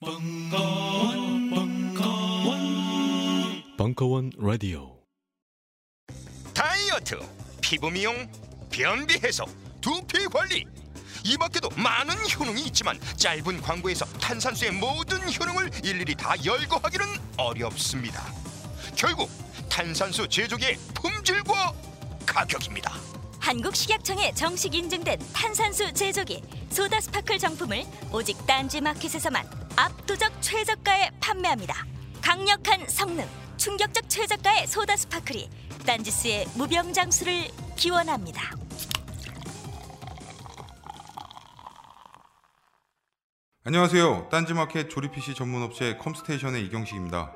벙커원, 벙커원, 벙커원 라디오. 다이어트, 피부 미용, 변비 해소, 두피 관리. 이 밖에도 많은 효능이 있지만 짧은 광고에서 탄산수의 모든 효능을 일일이 다 열거하기는 어렵습니다. 결국 탄산수 제조기의 품질과 가격입니다. 한국식약청에 정식 인증된 탄산수 제조기 소다 스파클 정품을 오직 딴지 마켓에서만 압도적 최저가에 판매합니다. 강력한 성능, 충격적 최저가의 소다 스파클이 딴지스의 무병장수를 기원합니다. 안녕하세요. 딴지마켓 조립 PC 전문 업체 컴스테이션의 이경식입니다.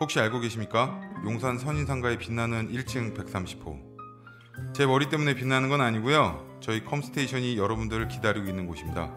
혹시 알고 계십니까? 용산 선인상가에 빛나는 1층 130호. 제 머리 때문에 빛나는 건 아니고요. 저희 컴스테이션이 여러분들을 기다리고 있는 곳입니다.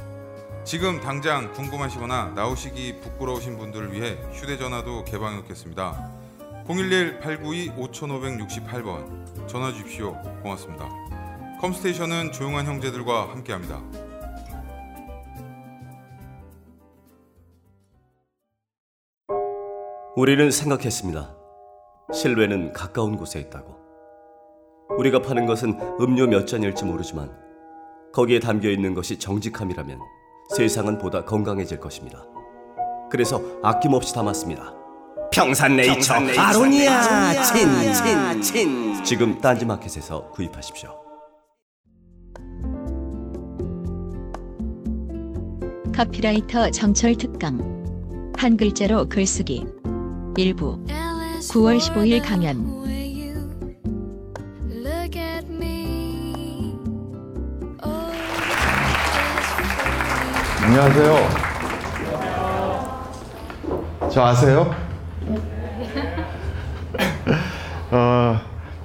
지금 당장 궁금하시거나 나오시기 부끄러우신 분들을 위해 휴대전화도 개방해 놓겠습니다. 011-892-5568번 전화 주십시오. 고맙습니다. 컴스테이션은 조용한 형제들과 함께합니다. 우리는 생각했습니다. 실외는 가까운 곳에 있다고. 우리가 파는 것은 음료 몇 잔일지 모르지만 거기에 담겨 있는 것이 정직함이라면 세상은 보다 건강해질 것입니다. 그래서 아낌없이 담았습니다. 평산네이처, 아로니아 친친친. 지금 딴지마켓에서 구입하십시오. 카피라이터 정철 특강. 한 글자로 글쓰기. 일부. 9월 15일 강연 안녕하세요. 저 아세요? 어,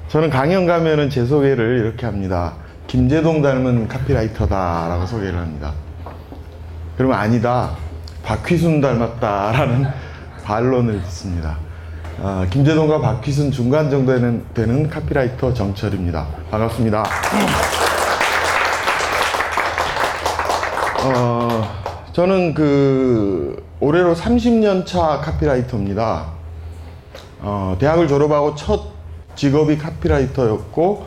저는 강연 가면은 제 소개를 이렇게 합니다. 김재동 닮은 카피라이터다라고 소개를 합니다. 그러면 아니다. 박휘순 닮았다라는 반론을 듣습니다. 어, 김재동과 박휘순 중간 정도 되는, 되는 카피라이터 정철입니다. 반갑습니다. 어, 저는 그 올해로 30년 차 카피라이터입니다. 어, 대학을 졸업하고 첫 직업이 카피라이터였고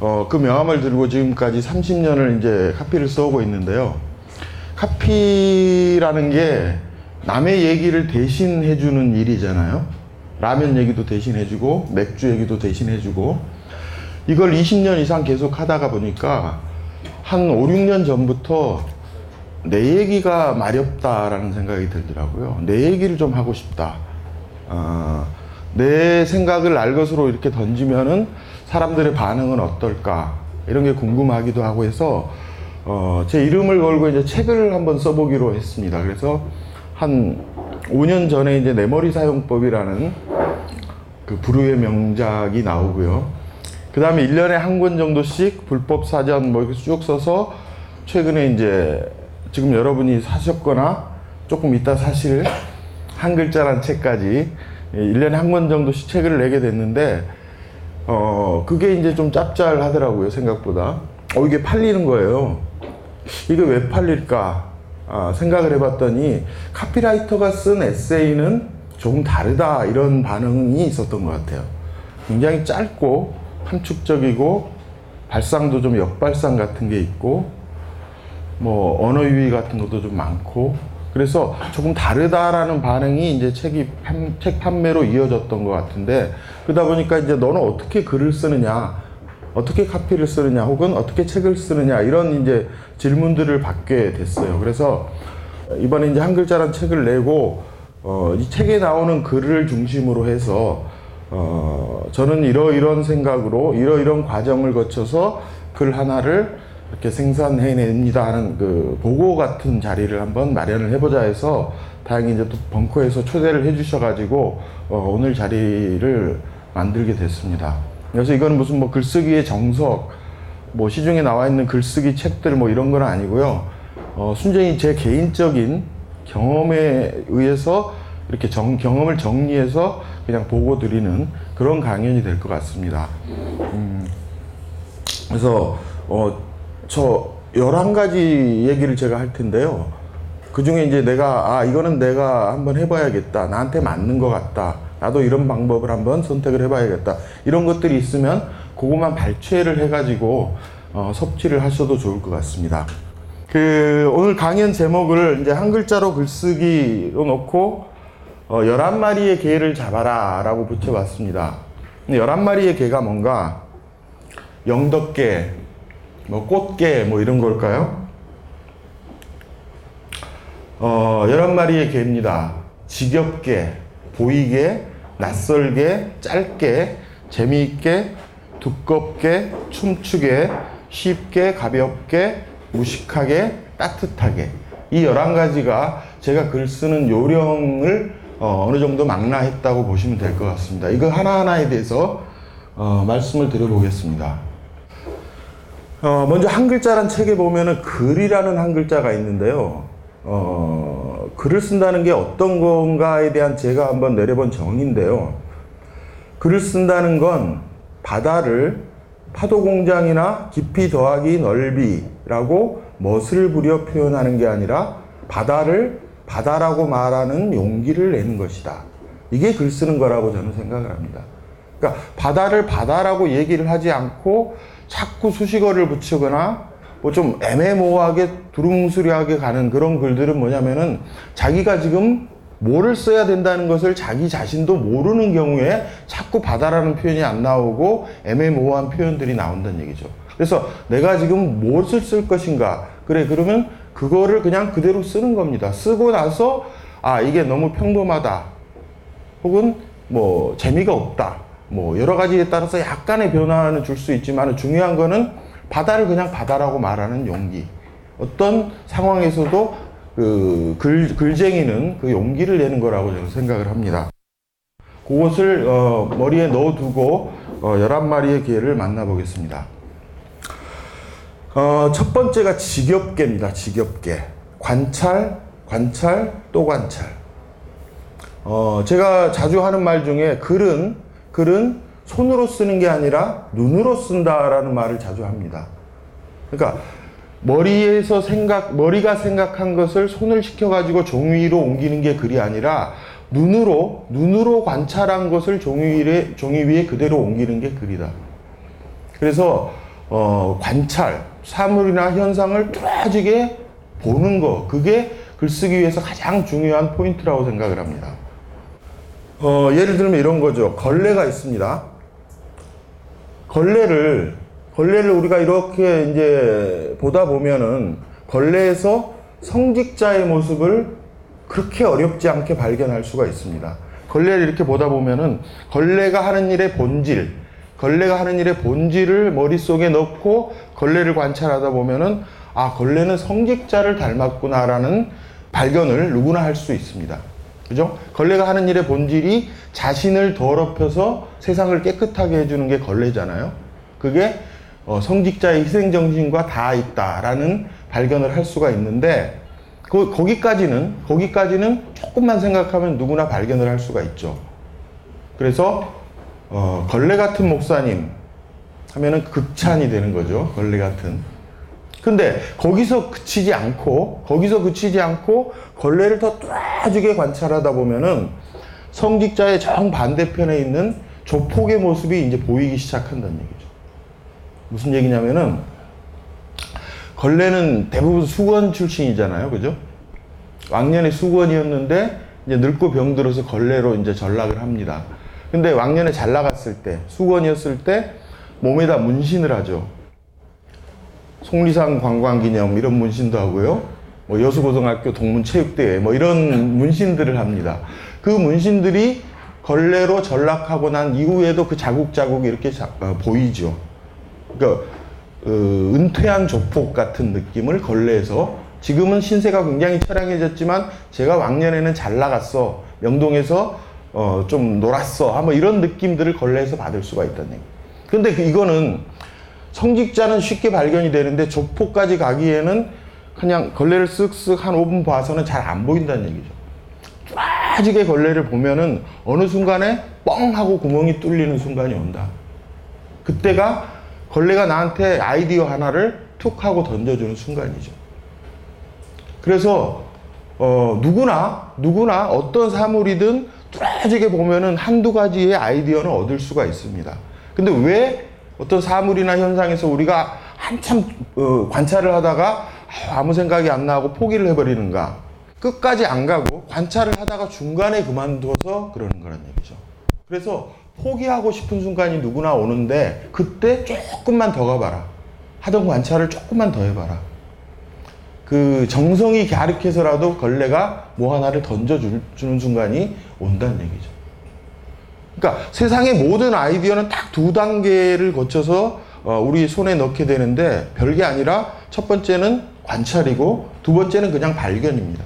어, 그 명함을 들고 지금까지 30년을 이제 카피를 써오고 있는데요. 카피라는 게 남의 얘기를 대신 해주는 일이잖아요. 라면 얘기도 대신 해주고 맥주 얘기도 대신 해주고 이걸 20년 이상 계속 하다가 보니까 한 5, 6년 전부터 내 얘기가 마렵다라는 생각이 들더라고요. 내 얘기를 좀 하고 싶다. 어, 내 생각을 날 것으로 이렇게 던지면은 사람들의 반응은 어떨까 이런 게 궁금하기도 하고 해서 어, 제 이름을 걸고 이제 책을 한번 써보기로 했습니다. 그래서 한 5년 전에 이제 내 머리 사용법이라는 그 부류의 명작이 나오고요. 그 다음에 1년에 한 권 정도씩 불법 사전 뭐 이렇게 쭉 써서 최근에 이제 지금 여러분이 사셨거나 조금 이따 사실 한 글자란 책까지 1년에 한 권 정도씩 책을 내게 됐는데 어 그게 이제 좀 짭짤하더라고요 생각보다. 어 이게 팔리는 거예요. 이게 왜 팔릴까? 아, 생각을 해봤더니 카피라이터가 쓴 에세이는 조금 다르다 이런 반응이 있었던 것 같아요. 굉장히 짧고 함축적이고 발상도 좀 역발상 같은 게 있고 뭐 언어 유희 같은 것도 좀 많고. 그래서 조금 다르다라는 반응이 이제 책이 판, 책 판매로 이어졌던 것 같은데 그러다 보니까 이제 너는 어떻게 글을 쓰느냐 어떻게 카피를 쓰느냐 혹은 어떻게 책을 쓰느냐 이런 이제 질문들을 받게 됐어요. 그래서 이번에 이제 한 글자란 책을 내고 어, 이 책에 나오는 글을 중심으로 해서 어, 저는 이러이런 생각으로 이러이런 과정을 거쳐서 글 하나를 이렇게 생산해냅니다 하는 그 보고 같은 자리를 한번 마련을 해보자 해서 다행히 이제 또 벙커에서 초대를 해주셔가지고 어, 오늘 자리를 만들게 됐습니다. 그래서 이건 무슨 뭐 글쓰기의 정석, 뭐 시중에 나와 있는 글쓰기 책들 뭐 이런 건 아니고요. 어, 순전히 제 개인적인 경험에 의해서 이렇게 정, 경험을 정리해서 그냥 보고 드리는 그런 강연이 될 것 같습니다. 음, 그래서 어, 저 11가지 얘기를 제가 할 텐데요. 그 중에 이제 내가, 아, 이거는 내가 한번 해봐야겠다. 나한테 맞는 것 같다. 나도 이런 방법을 한번 선택을 해봐야겠다. 이런 것들이 있으면 그것만 발췌를 해가지고 어, 섭취를 하셔도 좋을 것 같습니다. 그 오늘 강연 제목을 이제 한 글자로 글쓰기로 놓고 어, 11마리의 개를 잡아라 라고 붙여봤습니다. 근데 11마리의 개가 뭔가 영덕개, 뭐 꽃게 뭐 이런 걸까요? 어, 11마리의 개입니다. 지겹게, 보이게, 낯설게, 짧게, 재미있게, 두껍게, 춤추게, 쉽게, 가볍게, 무식하게, 따뜻하게. 이 11가지가 제가 글 쓰는 요령을 어, 느 정도 망라했다고 보시면 될 것 같습니다. 이거 하나하나에 대해서 어, 말씀을 드려보겠습니다. 어, 먼저 한 글자란 책에 보면은 글이라는 한 글자가 있는데요. 어, 글을 쓴다는 게 어떤 건가에 대한 제가 한번 내려본 정의인데요. 글을 쓴다는 건 바다를 파도 공장이나 깊이 더하기 넓이라고 멋을 부려 표현하는 게 아니라 바다를 바다라고 말하는 용기를 내는 것이다. 이게 글 쓰는 거라고 저는 생각을 합니다. 그러니까 바다를 바다라고 얘기를 하지 않고 자꾸 수식어를 붙이거나 뭐 좀 애매모호하게 두루뭉술하게 가는 그런 글들은 뭐냐면은 자기가 지금 뭐를 써야 된다는 것을 자기 자신도 모르는 경우에 자꾸 바다라는 표현이 안 나오고 애매모호한 표현들이 나온다는 얘기죠. 그래서 내가 지금 무엇을 쓸 것인가. 그래, 그러면 그거를 그냥 그대로 쓰는 겁니다. 쓰고 나서 아, 이게 너무 평범하다. 혹은 뭐 재미가 없다. 뭐 여러 가지에 따라서 약간의 변화는 줄 수 있지만 중요한 거는 바다를 그냥 바다라고 말하는 용기. 어떤 상황에서도 그 글, 글쟁이는 그 용기를 내는 거라고 저는 생각을 합니다. 그것을 어, 머리에 넣어두고 어, 11마리의 개를 만나보겠습니다. 어, 첫 번째가 지겹게입니다. 지겹게. 관찰, 관찰, 또 관찰. 어, 제가 자주 하는 말 중에 글은, 글은 손으로 쓰는 게 아니라 눈으로 쓴다라는 말을 자주 합니다. 그러니까 머리에서 생각, 머리가 생각한 것을 손을 시켜가지고 종이 위로 옮기는 게 글이 아니라 눈으로, 눈으로 관찰한 것을 종이 위에, 종이 위에 그대로 옮기는 게 글이다. 그래서, 어, 관찰, 사물이나 현상을 뚜렷하게 보는 거, 그게 글쓰기 위해서 가장 중요한 포인트라고 생각을 합니다. 어, 예를 들면 이런 거죠. 걸레가 있습니다. 걸레를 걸레를 우리가 이렇게 이제 보다 보면은 걸레에서 성직자의 모습을 그렇게 어렵지 않게 발견할 수가 있습니다. 걸레를 이렇게 보다 보면은 걸레가 하는 일의 본질, 걸레가 하는 일의 본질을 머릿속에 넣고 걸레를 관찰하다 보면은 아, 걸레는 성직자를 닮았구나라는 발견을 누구나 할 수 있습니다. 그죠? 걸레가 하는 일의 본질이 자신을 더럽혀서 세상을 깨끗하게 해주는 게 걸레잖아요. 그게 어, 성직자의 희생정신과 다 있다라는 발견을 할 수가 있는데, 그, 거기까지는, 거기까지는 조금만 생각하면 누구나 발견을 할 수가 있죠. 그래서, 어, 걸레 같은 목사님 하면은 극찬이 되는 거죠. 걸레 같은. 근데 거기서 그치지 않고, 거기서 그치지 않고, 걸레를 더 뚜렷하게 관찰하다 보면은 성직자의 정반대편에 있는 조폭의 모습이 이제 보이기 시작한다는 얘기죠. 무슨 얘기냐면은 걸레는 대부분 수건 출신이잖아요. 그죠? 왕년에 수건이었는데 이제 늙고 병들어서 걸레로 이제 전락을 합니다. 근데 왕년에 잘 나갔을 때, 수건이었을 때 몸에다 문신을 하죠. 속리산 관광기념 이런 문신도 하고요. 뭐 여수고등학교 동문체육대회 뭐 이런 문신들을 합니다. 그 문신들이 걸레로 전락하고 난 이후에도 그 자국자국이 이렇게 자, 어, 보이죠. 그러니까 그 은퇴한 조폭 같은 느낌을 걸레에서 지금은 신세가 굉장히 처량해졌지만 제가 왕년에는 잘 나갔어 명동에서 어, 좀 놀았어 한번 이런 느낌들을 걸레에서 받을 수가 있다는 얘기. 근데 그 이거는 성직자는 쉽게 발견이 되는데 조폭까지 가기에는 그냥 걸레를 쓱쓱 한 5분 봐서는 잘 안 보인다는 얘기죠. 쫙지게 걸레를 보면은 어느 순간에 뻥 하고 구멍이 뚫리는 순간이 온다. 그때가 걸레가 나한테 아이디어 하나를 툭 하고 던져주는 순간이죠. 그래서 어, 누구나 누구나 어떤 사물이든 뚜렷하게 보면은 한두 가지의 아이디어는 얻을 수가 있습니다. 근데 왜 어떤 사물이나 현상에서 우리가 한참 어, 관찰을 하다가 아무 생각이 안 나고 포기를 해버리는가? 끝까지 안 가고 관찰을 하다가 중간에 그만둬서 그러는 거란 얘기죠. 그래서 포기하고 싶은 순간이 누구나 오는데 그때 조금만 더 가봐라. 하던 관찰을 조금만 더 해봐라. 그 정성이 갸륵해서라도 걸레가 뭐 하나를 던져주는 순간이 온다는 얘기죠. 그러니까 세상의 모든 아이디어는 딱 두 단계를 거쳐서 어, 우리 손에 넣게 되는데 별게 아니라 첫 번째는 관찰이고 두 번째는 그냥 발견입니다.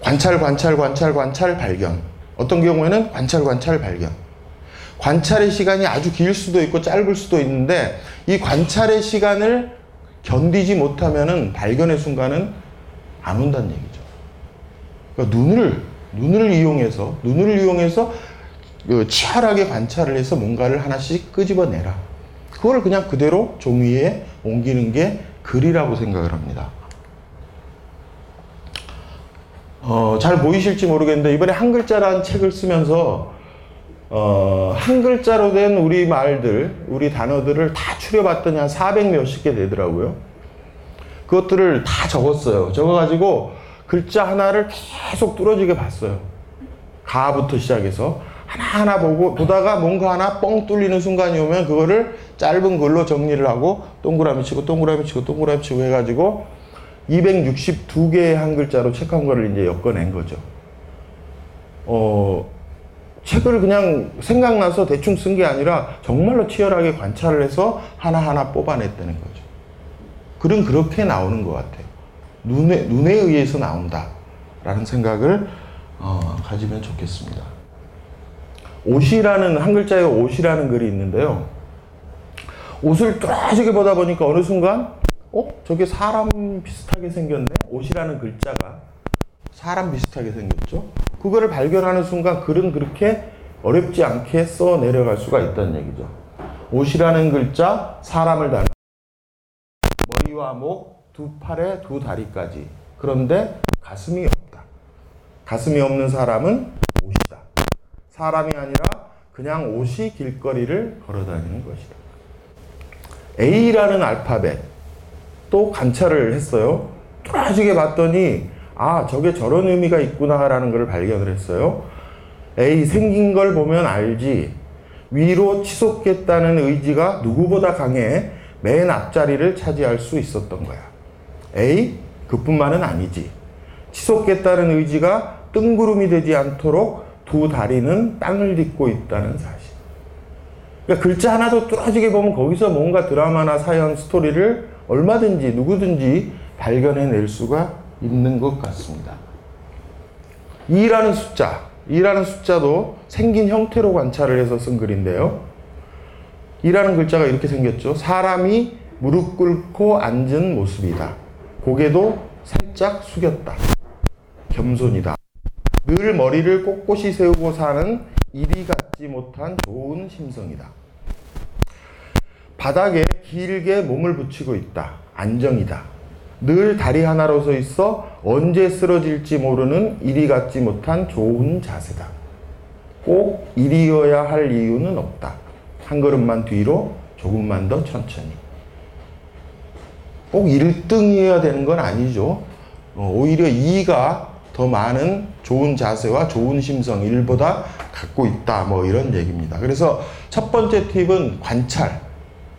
관찰, 관찰, 관찰, 관찰, 발견. 어떤 경우에는 관찰, 관찰, 발견. 관찰의 시간이 아주 길 수도 있고 짧을 수도 있는데 이 관찰의 시간을 견디지 못하면은 발견의 순간은 안 온다는 얘기죠. 그러니까 눈을 눈을 이용해서 눈을 이용해서 그 치열하게 관찰을 해서 뭔가를 하나씩 끄집어내라. 그걸 그냥 그대로 종이에 옮기는 게 글이라고 생각을 합니다. 어, 잘 보이실지 모르겠는데 이번에 한 글자라는 책을 쓰면서 어, 한 글자로 된 우리 말들, 우리 단어들을 다 추려봤더니 한 400 몇십 개 되더라고요. 그것들을 다 적었어요. 적어가지고 글자 하나를 계속 뚫어지게 봤어요. 가부터 시작해서 하나하나 보고, 보다가 뭔가 하나 뻥 뚫리는 순간이 오면 그거를 짧은 글로 정리를 하고 동그라미 치고 동그라미 치고 동그라미 치고 해가지고 262개의 한 글자로 책한 거를 이제 엮어낸 거죠. 어, 책을 그냥 생각나서 대충 쓴 게 아니라 정말로 치열하게 관찰을 해서 하나하나 뽑아냈다는 거죠. 글은 그렇게 나오는 것 같아요. 눈에, 눈에 의해서 나온다. 라는 생각을 어, 가지면 좋겠습니다. 옷이라는, 한 글자의 옷이라는 글이 있는데요. 옷을 뚜렷하게 보다 보니까 어느 순간, 어? 저게 사람 비슷하게 생겼네? 옷이라는 글자가 사람 비슷하게 생겼죠? 그거를 발견하는 순간 글은 그렇게 어렵지 않게 써 내려갈 수가 있다는 얘기죠. 옷이라는 글자, 사람을 닮은 머리와 목, 두 팔에 두 다리까지. 그런데 가슴이 없다. 가슴이 없는 사람은. 사람이 아니라 그냥 옷이 길거리를 걸어 다니는 것이다. A라는 알파벳 또 관찰을 했어요. 뚜렷하게 봤더니 아 저게 저런 의미가 있구나라는 것을 발견을 했어요. A 생긴 걸 보면 알지. 위로 치솟겠다는 의지가 누구보다 강해 맨 앞자리를 차지할 수 있었던 거야. A 그뿐만은 아니지. 치솟겠다는 의지가 뜬구름이 되지 않도록 두 다리는 땅을 딛고 있다는 사실. 그러니까 글자 하나도 뚫어지게 보면 거기서 뭔가 드라마나 사연, 스토리를 얼마든지 누구든지 발견해낼 수가 있는 것 같습니다. 2라는 숫자, 2라는 숫자도 생긴 형태로 관찰을 해서 쓴 글인데요. 2라는 글자가 이렇게 생겼죠. 사람이 무릎 꿇고 앉은 모습이다. 고개도 살짝 숙였다. 겸손이다. 늘 머리를 꼿꼿이 세우고 사는 이리 갖지 못한 좋은 심성이다. 바닥에 길게 몸을 붙이고 있다. 안정이다. 늘 다리 하나로 서 있어 언제 쓰러질지 모르는 이리 갖지 못한 좋은 자세다. 꼭 이리여야 할 이유는 없다. 한 걸음만 뒤로 조금만 더 천천히. 꼭 1등이어야 되는 건 아니죠. 어, 오히려 2가 더 많은 좋은 자세와 좋은 심성, 1보다 갖고 있다. 뭐 이런 얘기입니다. 그래서 첫 번째 팁은 관찰.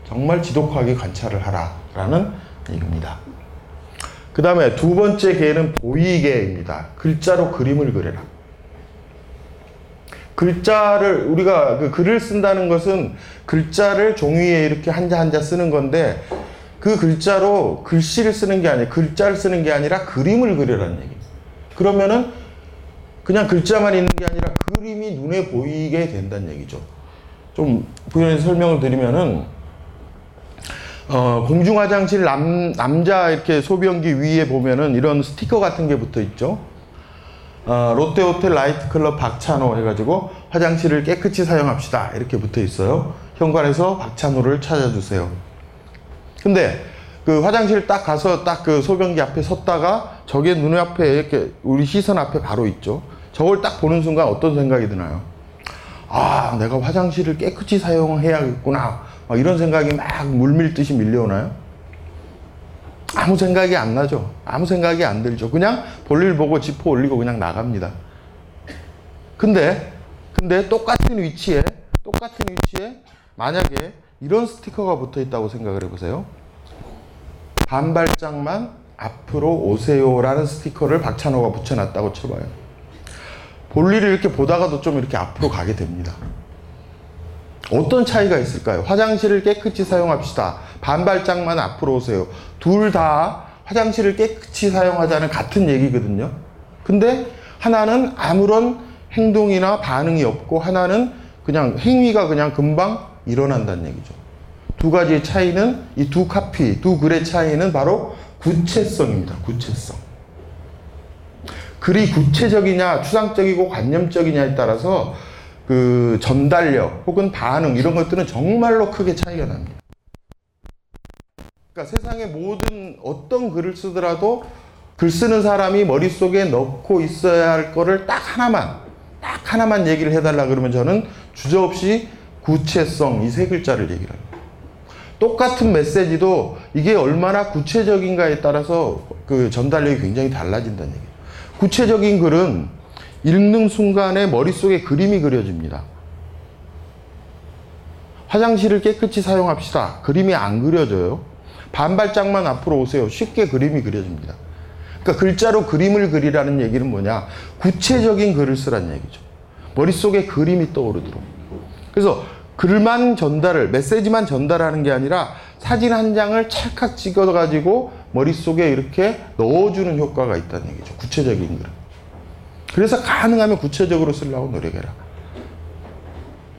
정말 지독하게 관찰을 하라. 라는 얘기입니다. 그 다음에 두 번째 개는 보이게입니다. 글자로 그림을 그려라. 글자를 우리가 그 글을 쓴다는 것은 글자를 종이에 이렇게 한자 한자 쓰는 건데 그 글자로 글씨를 쓰는 게 아니라 글자를 쓰는 게 아니라 그림을 그려라는 얘기. 그러면은 그냥 글자만 있는 게 아니라 그림이 눈에 보이게 된다는 얘기죠. 좀 부연해서 설명을 드리면은 어, 공중 화장실 남, 남자 이렇게 소변기 위에 보면은 이런 스티커 같은 게 붙어 있죠. 어, 롯데 호텔 나이트 클럽 박찬호 해가지고 화장실을 깨끗이 사용합시다 이렇게 붙어 있어요. 현관에서 박찬호를 찾아주세요. 근데 그 화장실 딱 가서 딱 그 소변기 앞에 섰다가 저게 눈앞에 이렇게 우리 시선 앞에 바로 있죠. 저걸 딱 보는 순간 어떤 생각이 드나요? 아, 내가 화장실을 깨끗이 사용해야겠구나. 막 이런 생각이 막 물밀듯이 밀려오나요? 아무 생각이 안 나죠. 아무 생각이 안 들죠. 그냥 볼일 보고 지퍼 올리고 그냥 나갑니다. 근데, 근데 똑같은 위치에, 똑같은 위치에 만약에 이런 스티커가 붙어 있다고 생각을 해보세요. 반발짝만 앞으로 오세요라는 스티커를 박찬호가 붙여놨다고 쳐봐요. 볼일을 이렇게 보다가도 좀 이렇게 앞으로 가게 됩니다. 어떤 차이가 있을까요? 화장실을 깨끗이 사용합시다. 반발짝만 앞으로 오세요. 둘 다 화장실을 깨끗이 사용하자는 같은 얘기거든요. 근데 하나는 아무런 행동이나 반응이 없고 하나는 그냥 행위가 그냥 금방 일어난다는 얘기죠. 두 가지의 차이는 이 두 카피, 두 글의 차이는 바로 구체성입니다. 구체성. 글이 구체적이냐, 추상적이고 관념적이냐에 따라서 그 전달력 혹은 반응 이런 것들은 정말로 크게 차이가 납니다. 그러니까 세상의 모든 어떤 글을 쓰더라도 글 쓰는 사람이 머릿속에 넣고 있어야 할 거를 딱 하나만 딱 하나만 얘기를 해달라 그러면 저는 주저없이 구체성 이 세 글자를 얘기를 합니다. 똑같은 메시지도 이게 얼마나 구체적인가에 따라서 그 전달력이 굉장히 달라진다는 얘기죠. 구체적인 글은 읽는 순간에 머릿속에 그림이 그려집니다. 화장실을 깨끗이 사용합시다. 그림이 안 그려져요. 반발짝만 앞으로 오세요. 쉽게 그림이 그려집니다. 그러니까 글자로 그림을 그리라는 얘기는 뭐냐? 구체적인 글을 쓰라는 얘기죠. 머릿속에 그림이 떠오르도록. 그래서 글만 전달을, 메시지만 전달하는 게 아니라 사진 한 장을 찰칵 찍어 가지고 머릿속에 이렇게 넣어주는 효과가 있다는 얘기죠. 구체적인 글. 그래서 가능하면 구체적으로 쓰려고 노력해라.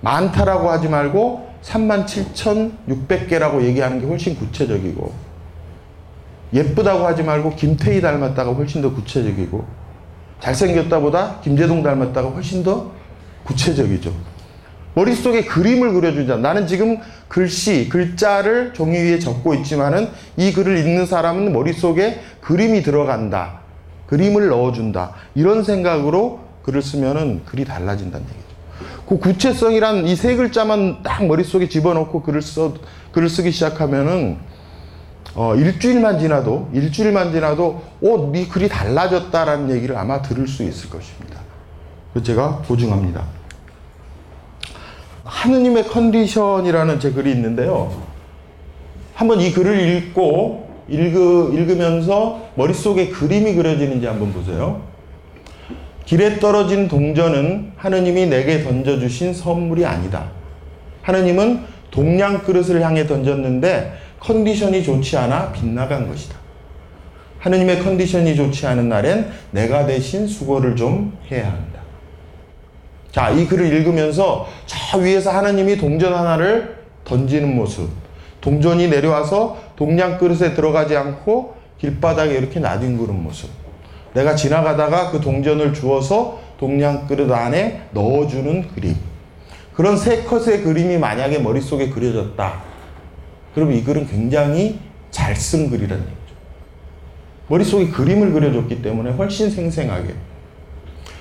많다라고 하지 말고 37,600개라고 얘기하는 게 훨씬 구체적이고 예쁘다고 하지 말고 김태희 닮았다가 훨씬 더 구체적이고 잘생겼다보다 김재동 닮았다가 훨씬 더 구체적이죠. 머릿속에 그림을 그려주자. 나는 지금 글씨, 글자를 종이 위에 적고 있지만은 이 글을 읽는 사람은 머릿속에 그림이 들어간다. 그림을 넣어준다. 이런 생각으로 글을 쓰면은 글이 달라진다는 얘기죠. 그 구체성이란 이 세 글자만 딱 머릿속에 집어넣고 글을 써, 글을 쓰기 시작하면은 어, 일주일만 지나도, 일주일만 지나도, 오, 네 글이 달라졌다라는 얘기를 아마 들을 수 있을 것입니다. 그 제가 보증합니다. 하느님의 컨디션이라는 제 글이 있는데요. 한번 이 글을 읽고 읽으, 읽으면서 머릿속에 그림이 그려지는지 한번 보세요. 길에 떨어진 동전은 하느님이 내게 던져주신 선물이 아니다. 하느님은 동양 그릇을 향해 던졌는데 컨디션이 좋지 않아 빗나간 것이다. 하느님의 컨디션이 좋지 않은 날엔 내가 대신 수고를 좀 해야 한다. 자, 이 글을 읽으면서 저 위에서 하느님이 동전 하나를 던지는 모습. 동전이 내려와서 동양 그릇에 들어가지 않고 길바닥에 이렇게 놔둔그런 모습. 내가 지나가다가 그 동전을 주워서 동양 그릇 안에 넣어주는 그림. 그런 세 컷의 그림이 만약에 머릿속에 그려졌다. 그럼 이 글은 굉장히 잘 쓴 글이라는 얘기죠. 머릿속에 그림을 그려줬기 때문에 훨씬 생생하게.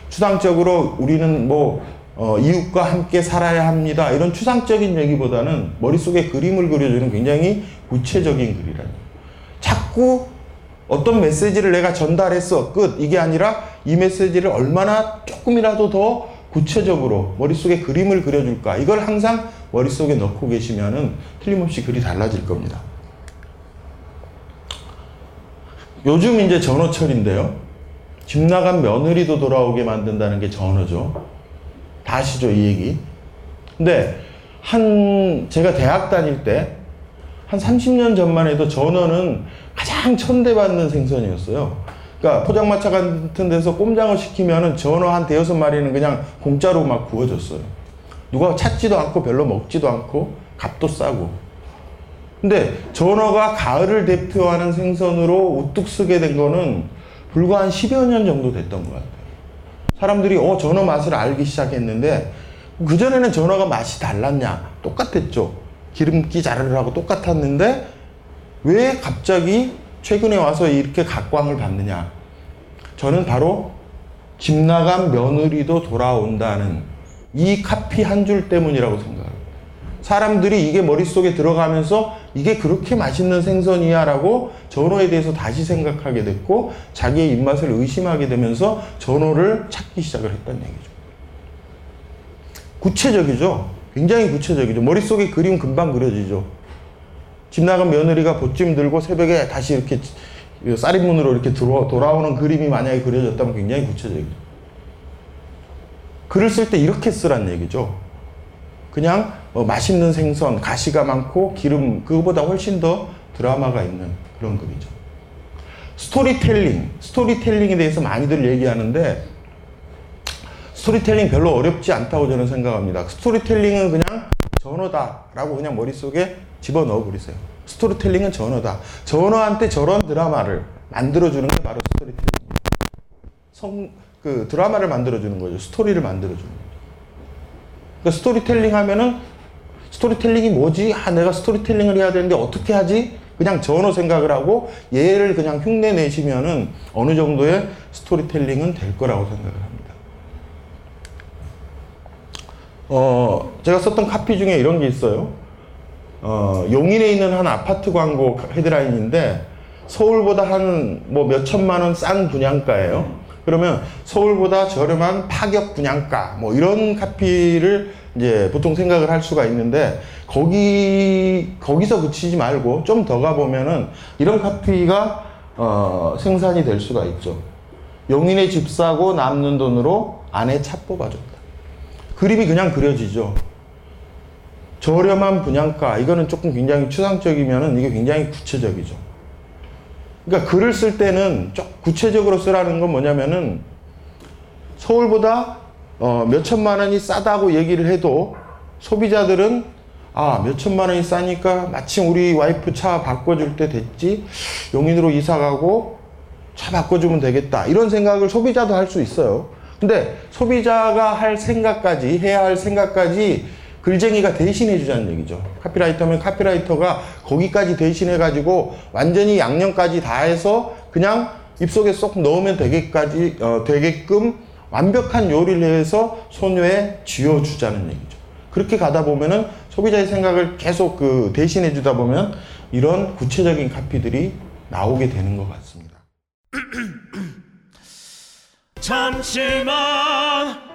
추상적으로 우리는 뭐 어, 이웃과 함께 살아야 합니다. 이런 추상적인 얘기보다는 머릿속에 그림을 그려주는 굉장히 구체적인 글이라는 자꾸 어떤 메시지를 내가 전달했어. 끝. 이게 아니라 이 메시지를 얼마나 조금이라도 더 구체적으로 머릿속에 그림을 그려줄까. 이걸 항상 머릿속에 넣고 계시면은 틀림없이 글이 달라질 겁니다. 요즘 이제 전어철인데요. 집 나간 며느리도 돌아오게 만든다는 게 전어죠. 다 아시죠, 이 얘기? 근데 한 제가 대학 다닐 때 한 30년 전만 해도 전어는 가장 천대받는 생선이었어요. 그러니까 포장마차 같은 데서 꼼장어 시키면은 전어 한 대여섯 마리는 그냥 공짜로 막 구워줬어요. 누가 찾지도 않고 별로 먹지도 않고 값도 싸고. 근데 전어가 가을을 대표하는 생선으로 우뚝 서게 된 거는 불과 한 10여 년 정도 됐던 것 같아요. 사람들이 어 전어 맛을 알기 시작했는데 그전에는 전어가 맛이 달랐냐? 똑같았죠. 기름기 자르르하고 똑같았는데 왜 갑자기 최근에 와서 이렇게 각광을 받느냐? 저는 바로 집 나간 며느리도 돌아온다는 이 카피 한 줄 때문이라고 생각합니다. 사람들이 이게 머릿속에 들어가면서 이게 그렇게 맛있는 생선이야 라고 전어에 대해서 다시 생각하게 됐고 자기의 입맛을 의심하게 되면서 전어를 찾기 시작을 했다는 얘기죠. 구체적이죠. 굉장히 구체적이죠. 머릿속에 그림 금방 그려지죠. 집 나간 며느리가 보찜 들고 새벽에 다시 이렇게 싸리문으로 이렇게 들어, 돌아오는 그림이 만약에 그려졌다면 굉장히 구체적이죠. 글을 쓸 때 이렇게 쓰란 얘기죠. 그냥 뭐 맛있는 생선, 가시가 많고 기름, 그거보다 훨씬 더 드라마가 있는 그런 글이죠. 스토리텔링, 스토리텔링에 대해서 많이들 얘기하는데 스토리텔링 별로 어렵지 않다고 저는 생각합니다. 스토리텔링은 그냥 전어다라고 그냥 머릿속에 집어넣어 버리세요. 스토리텔링은 전어다. 전어한테 저런 드라마를 만들어주는 게 바로 스토리텔링입니다. 성, 그 드라마를 만들어주는 거죠. 스토리를 만들어주는 거죠. 그러니까 스토리텔링 하면은 스토리텔링이 뭐지? 아, 내가 스토리텔링을 해야 되는데 어떻게 하지? 그냥 전어 생각을 하고 얘를 그냥 흉내 내시면은 어느 정도의 스토리텔링은 될 거라고 생각을 합니다. 어, 제가 썼던 카피 중에 이런 게 있어요. 어, 용인에 있는 한 아파트 광고 헤드라인인데 서울보다 한 뭐 몇 천만 원 싼 분양가예요. 그러면 서울보다 저렴한 파격 분양가 뭐 이런 카피를 이제 보통 생각을 할 수가 있는데 거기 거기서 그치지 말고 좀 더 가보면은 이런 카피가 어, 생산이 될 수가 있죠. 용인에 집 사고 남는 돈으로 아내 차 뽑아줬다. 그림이 그냥 그려지죠. 저렴한 분양가 이거는 조금 굉장히 추상적이면은 이게 굉장히 구체적이죠. 그러니까 글을 쓸 때는 좀 구체적으로 쓰라는 건 뭐냐면은 서울보다 어, 몇 천만 원이 싸다고 얘기를 해도 소비자들은 아, 몇 천만 원이 싸니까 마침 우리 와이프 차 바꿔줄 때 됐지. 용인으로 이사 가고 차 바꿔주면 되겠다. 이런 생각을 소비자도 할 수 있어요. 근데 소비자가 할 생각까지, 해야 할 생각까지 글쟁이가 대신해 주자는 얘기죠. 카피라이터면 카피라이터가 거기까지 대신해 가지고 완전히 양념까지 다 해서 그냥 입속에 쏙 넣으면 되게까지 어, 되게끔 완벽한 요리를 해서 소녀에 쥐어 주자는 얘기죠. 그렇게 가다 보면은 소비자의 생각을 계속 그 대신해 주다 보면 이런 구체적인 카피들이 나오게 되는 것 같습니다. 잠시만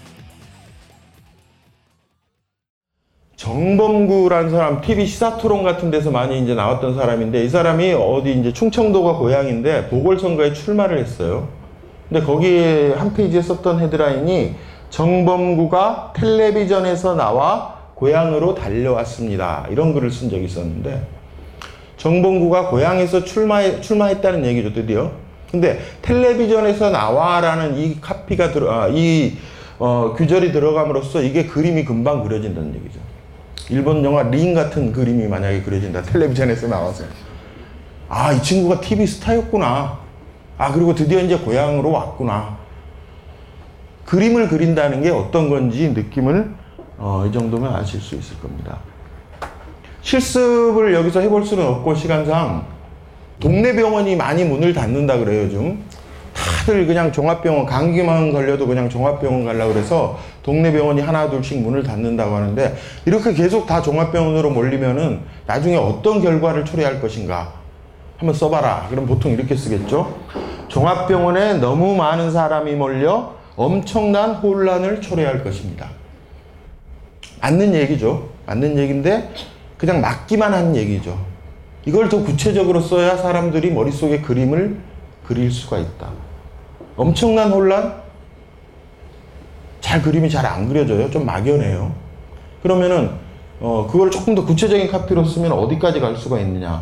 정범구라는 사람 TV 시사 토론 같은 데서 많이 이제 나왔던 사람인데 이 사람이 어디 이제 충청도가 고향인데 보궐선거에 출마를 했어요. 근데 거기에 한 페이지에 썼던 헤드라인이 정범구가 텔레비전에서 나와 고향으로 달려왔습니다. 이런 글을 쓴 적이 있었는데 정범구가 고향에서 출마해, 출마했다는 얘기죠, 드디어. 근데 텔레비전에서 나와라는 이 카피가 들어, 아, 이 어, 규절이 들어감으로써 이게 그림이 금방 그려진다는 얘기죠. 일본 영화 링 같은 그림이 만약에 그려진다. 텔레비전에서 나와서. 아, 이 친구가 TV 스타였구나. 아, 그리고 드디어 이제 고향으로 왔구나. 그림을 그린다는 게 어떤 건지 느낌을 어, 이 정도면 아실 수 있을 겁니다. 실습을 여기서 해볼 수는 없고 시간상 동네 병원이 많이 문을 닫는다 그래요 좀 다들 그냥 종합병원 감기만 걸려도 그냥 종합병원 가려고 그래서 동네 병원이 하나 둘씩 문을 닫는다고 하는데 이렇게 계속 다 종합병원으로 몰리면은 나중에 어떤 결과를 초래할 것인가? 한번 써봐라. 그럼 보통 이렇게 쓰겠죠? 종합병원에 너무 많은 사람이 몰려 엄청난 혼란을 초래할 것입니다. 맞는 얘기죠. 맞는 얘기인데 그냥 맞기만 한 얘기죠. 이걸 더 구체적으로 써야 사람들이 머릿속에 그림을 그릴 수가 있다. 엄청난 혼란? 잘 그림이 잘 안 그려져요. 좀 막연해요. 그러면은 어, 그걸 조금 더 구체적인 카피로 쓰면 어디까지 갈 수가 있느냐?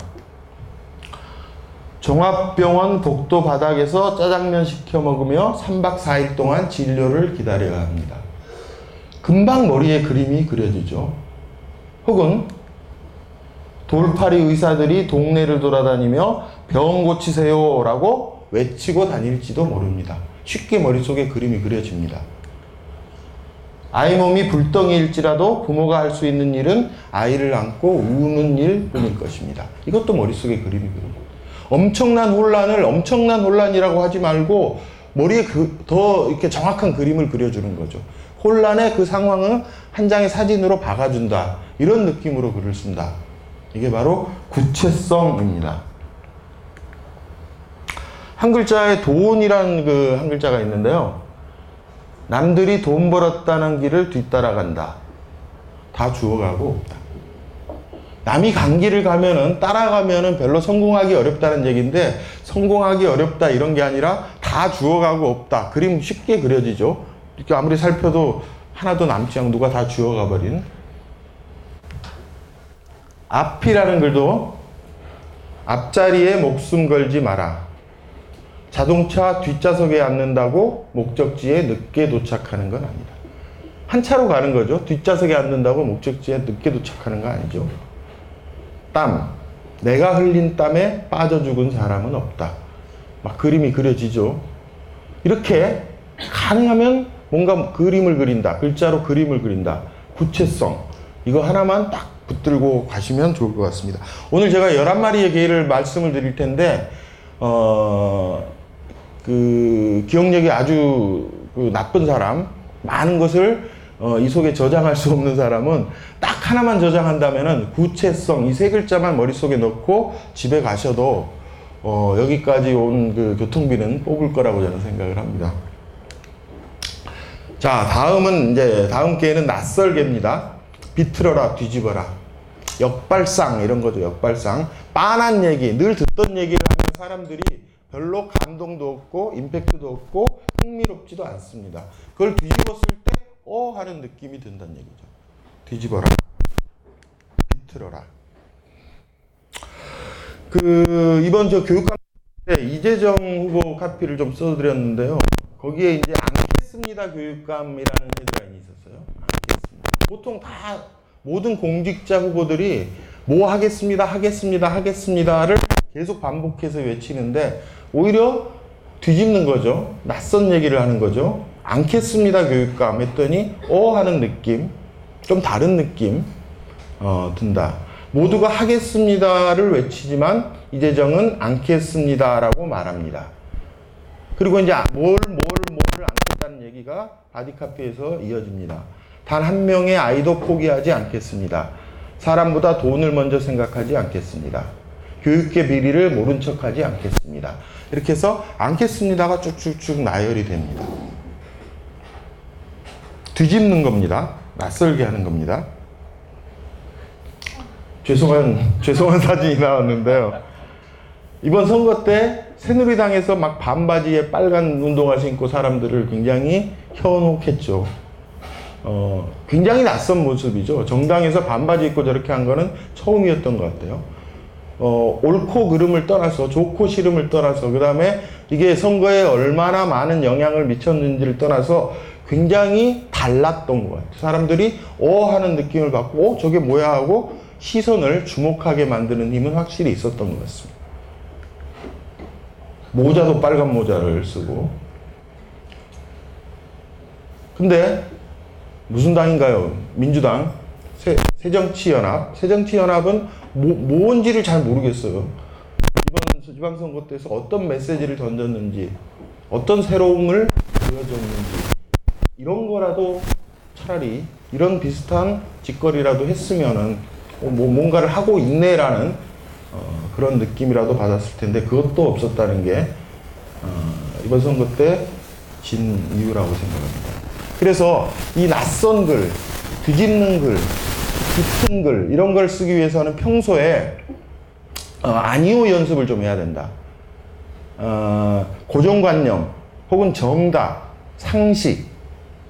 종합병원 복도 바닥에서 짜장면 시켜 먹으며 3박 4일 동안 진료를 기다려야 합니다. 금방 머리에 그림이 그려지죠. 혹은 돌팔이 의사들이 동네를 돌아다니며 병 고치세요 라고 외치고 다닐지도 모릅니다. 쉽게 머릿속에 그림이 그려집니다. 아이 몸이 불덩이일지라도 부모가 할 수 있는 일은 아이를 안고 우는 일 뿐일 것입니다. 이것도 머릿속에 그림이 그립니다. 엄청난 혼란을 엄청난 혼란이라고 하지 말고 머리에 그, 더 이렇게 정확한 그림을 그려주는 거죠. 혼란의 그 상황을 한 장의 사진으로 박아준다. 이런 느낌으로 글을 쓴다. 이게 바로 구체성입니다. 한 글자에 돈이라는 그 한 글자가 있는데요. 남들이 돈 벌었다는 길을 뒤따라간다. 다 주어가고. 남이 간 길을 가면은 따라가면은 별로 성공하기 어렵다는 얘기인데 성공하기 어렵다 이런 게 아니라 다 주어가고 없다. 그림 쉽게 그려지죠. 이렇게 아무리 살펴도 하나도 남지 않고 누가 다 주어가 버린 앞이라는 글도 앞자리에 목숨 걸지 마라. 자동차 뒷좌석에 앉는다고 목적지에 늦게 도착하는 건 아니다. 한 차로 가는 거죠. 뒷좌석에 앉는다고 목적지에 늦게 도착하는 거 아니죠. 땀. 내가 흘린 땀에 빠져 죽은 사람은 없다. 막 그림이 그려지죠. 이렇게 가능하면 뭔가 그림을 그린다. 글자로 그림을 그린다. 구체성. 이거 하나만 딱 붙들고 가시면 좋을 것 같습니다. 오늘 제가 11마리의 개를 말씀을 드릴 텐데, 어, 그, 기억력이 아주 그 나쁜 사람, 많은 것을 어, 이 속에 저장할 수 없는 사람은 딱 하나만 저장한다면은 구체성, 이 세 글자만 머릿속에 넣고 집에 가셔도 어, 여기까지 온 그 교통비는 뽑을 거라고 저는 생각을 합니다. 자, 다음은 이제 다음 개는 낯설개입니다. 비틀어라, 뒤집어라. 역발상 이런 거죠. 역발상. 빤한 얘기, 늘 듣던 얘기를 하면 사람들이 별로 감동도 없고 임팩트도 없고 흥미롭지도 않습니다. 그걸 뒤집었을 때 어 하는 느낌이 든다는 얘기죠. 뒤집어라. 비틀어라. 그 이번 저 교육감 네, 이재정 후보 카피를 좀 써드렸는데요. 거기에 이제 않겠습니다 교육감이라는 헤드라인이 있었어요. 않겠습니다. 보통 다 모든 공직자 후보들이 뭐 하겠습니다, 하겠습니다, 하겠습니다를 계속 반복해서 외치는데 오히려 뒤집는 거죠. 낯선 얘기를 하는 거죠. 않겠습니다 교육감 했더니 어 하는 느낌, 좀 다른 느낌 어, 든다. 모두가 하겠습니다를 외치지만 이재정은 않겠습니다라고 말합니다. 그리고 이제 뭘, 뭘, 뭐를 않겠다는 얘기가 바디카피에서 이어집니다. 단 한 명의 아이도 포기하지 않겠습니다. 사람보다 돈을 먼저 생각하지 않겠습니다. 교육계 비리를 모른 척하지 않겠습니다. 이렇게 해서 않겠습니다가 쭉쭉쭉 나열이 됩니다. 뒤집는 겁니다. 낯설게 하는 겁니다. 죄송한, 죄송한 사진이 나왔는데요. 이번 선거 때 새누리당에서 막 반바지에 빨간 운동화 신고 사람들을 굉장히 현혹했죠. 어, 굉장히 낯선 모습이죠. 정당에서 반바지 입고 저렇게 한 거는 처음이었던 것 같아요. 어, 옳고 그름을 떠나서 좋고 싫음을 떠나서 그 다음에 이게 선거에 얼마나 많은 영향을 미쳤는지를 떠나서 굉장히 달랐던 것 같아요. 사람들이 어 하는 느낌을 받고 어 저게 뭐야 하고 시선을 주목하게 만드는 힘은 확실히 있었던 것 같습니다. 모자도 빨간 모자를 쓰고 근데 무슨 당인가요? 민주당 새, 새정치연합 새정치연합은 뭐, 뭔지를 잘 모르겠어요. 이번 지방선거 때에서 어떤 메시지를 던졌는지 어떤 새로움을 보여줬는지 이런 거라도 차라리 이런 비슷한 짓거리라도 했으면은 어, 뭐 뭔가를 하고 있네라는 어, 그런 느낌이라도 받았을 텐데 그것도 없었다는 게 어, 이번 선거 때 진 이유라고 생각합니다. 그래서 이 낯선 글, 뒤집는 글, 깊은 글 이런 걸 쓰기 위해서는 평소에 어, 아니오 연습을 좀 해야 된다. 어, 고정관념 혹은 정답, 상식,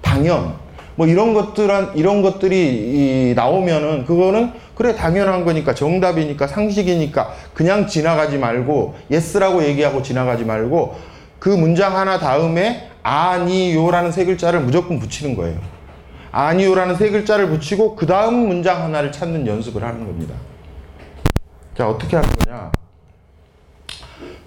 당연 뭐 이런 것들한 이런 것들이 이, 나오면은 그거는 그래 당연한 거니까 정답이니까 상식이니까 그냥 지나가지 말고 yes라고 얘기하고 지나가지 말고 그 문장 하나 다음에 아니요라는 세 글자를 무조건 붙이는 거예요. 아니요라는 세 글자를 붙이고 그 다음 문장 하나를 찾는 연습을 하는 겁니다. 자 어떻게 하는 거냐?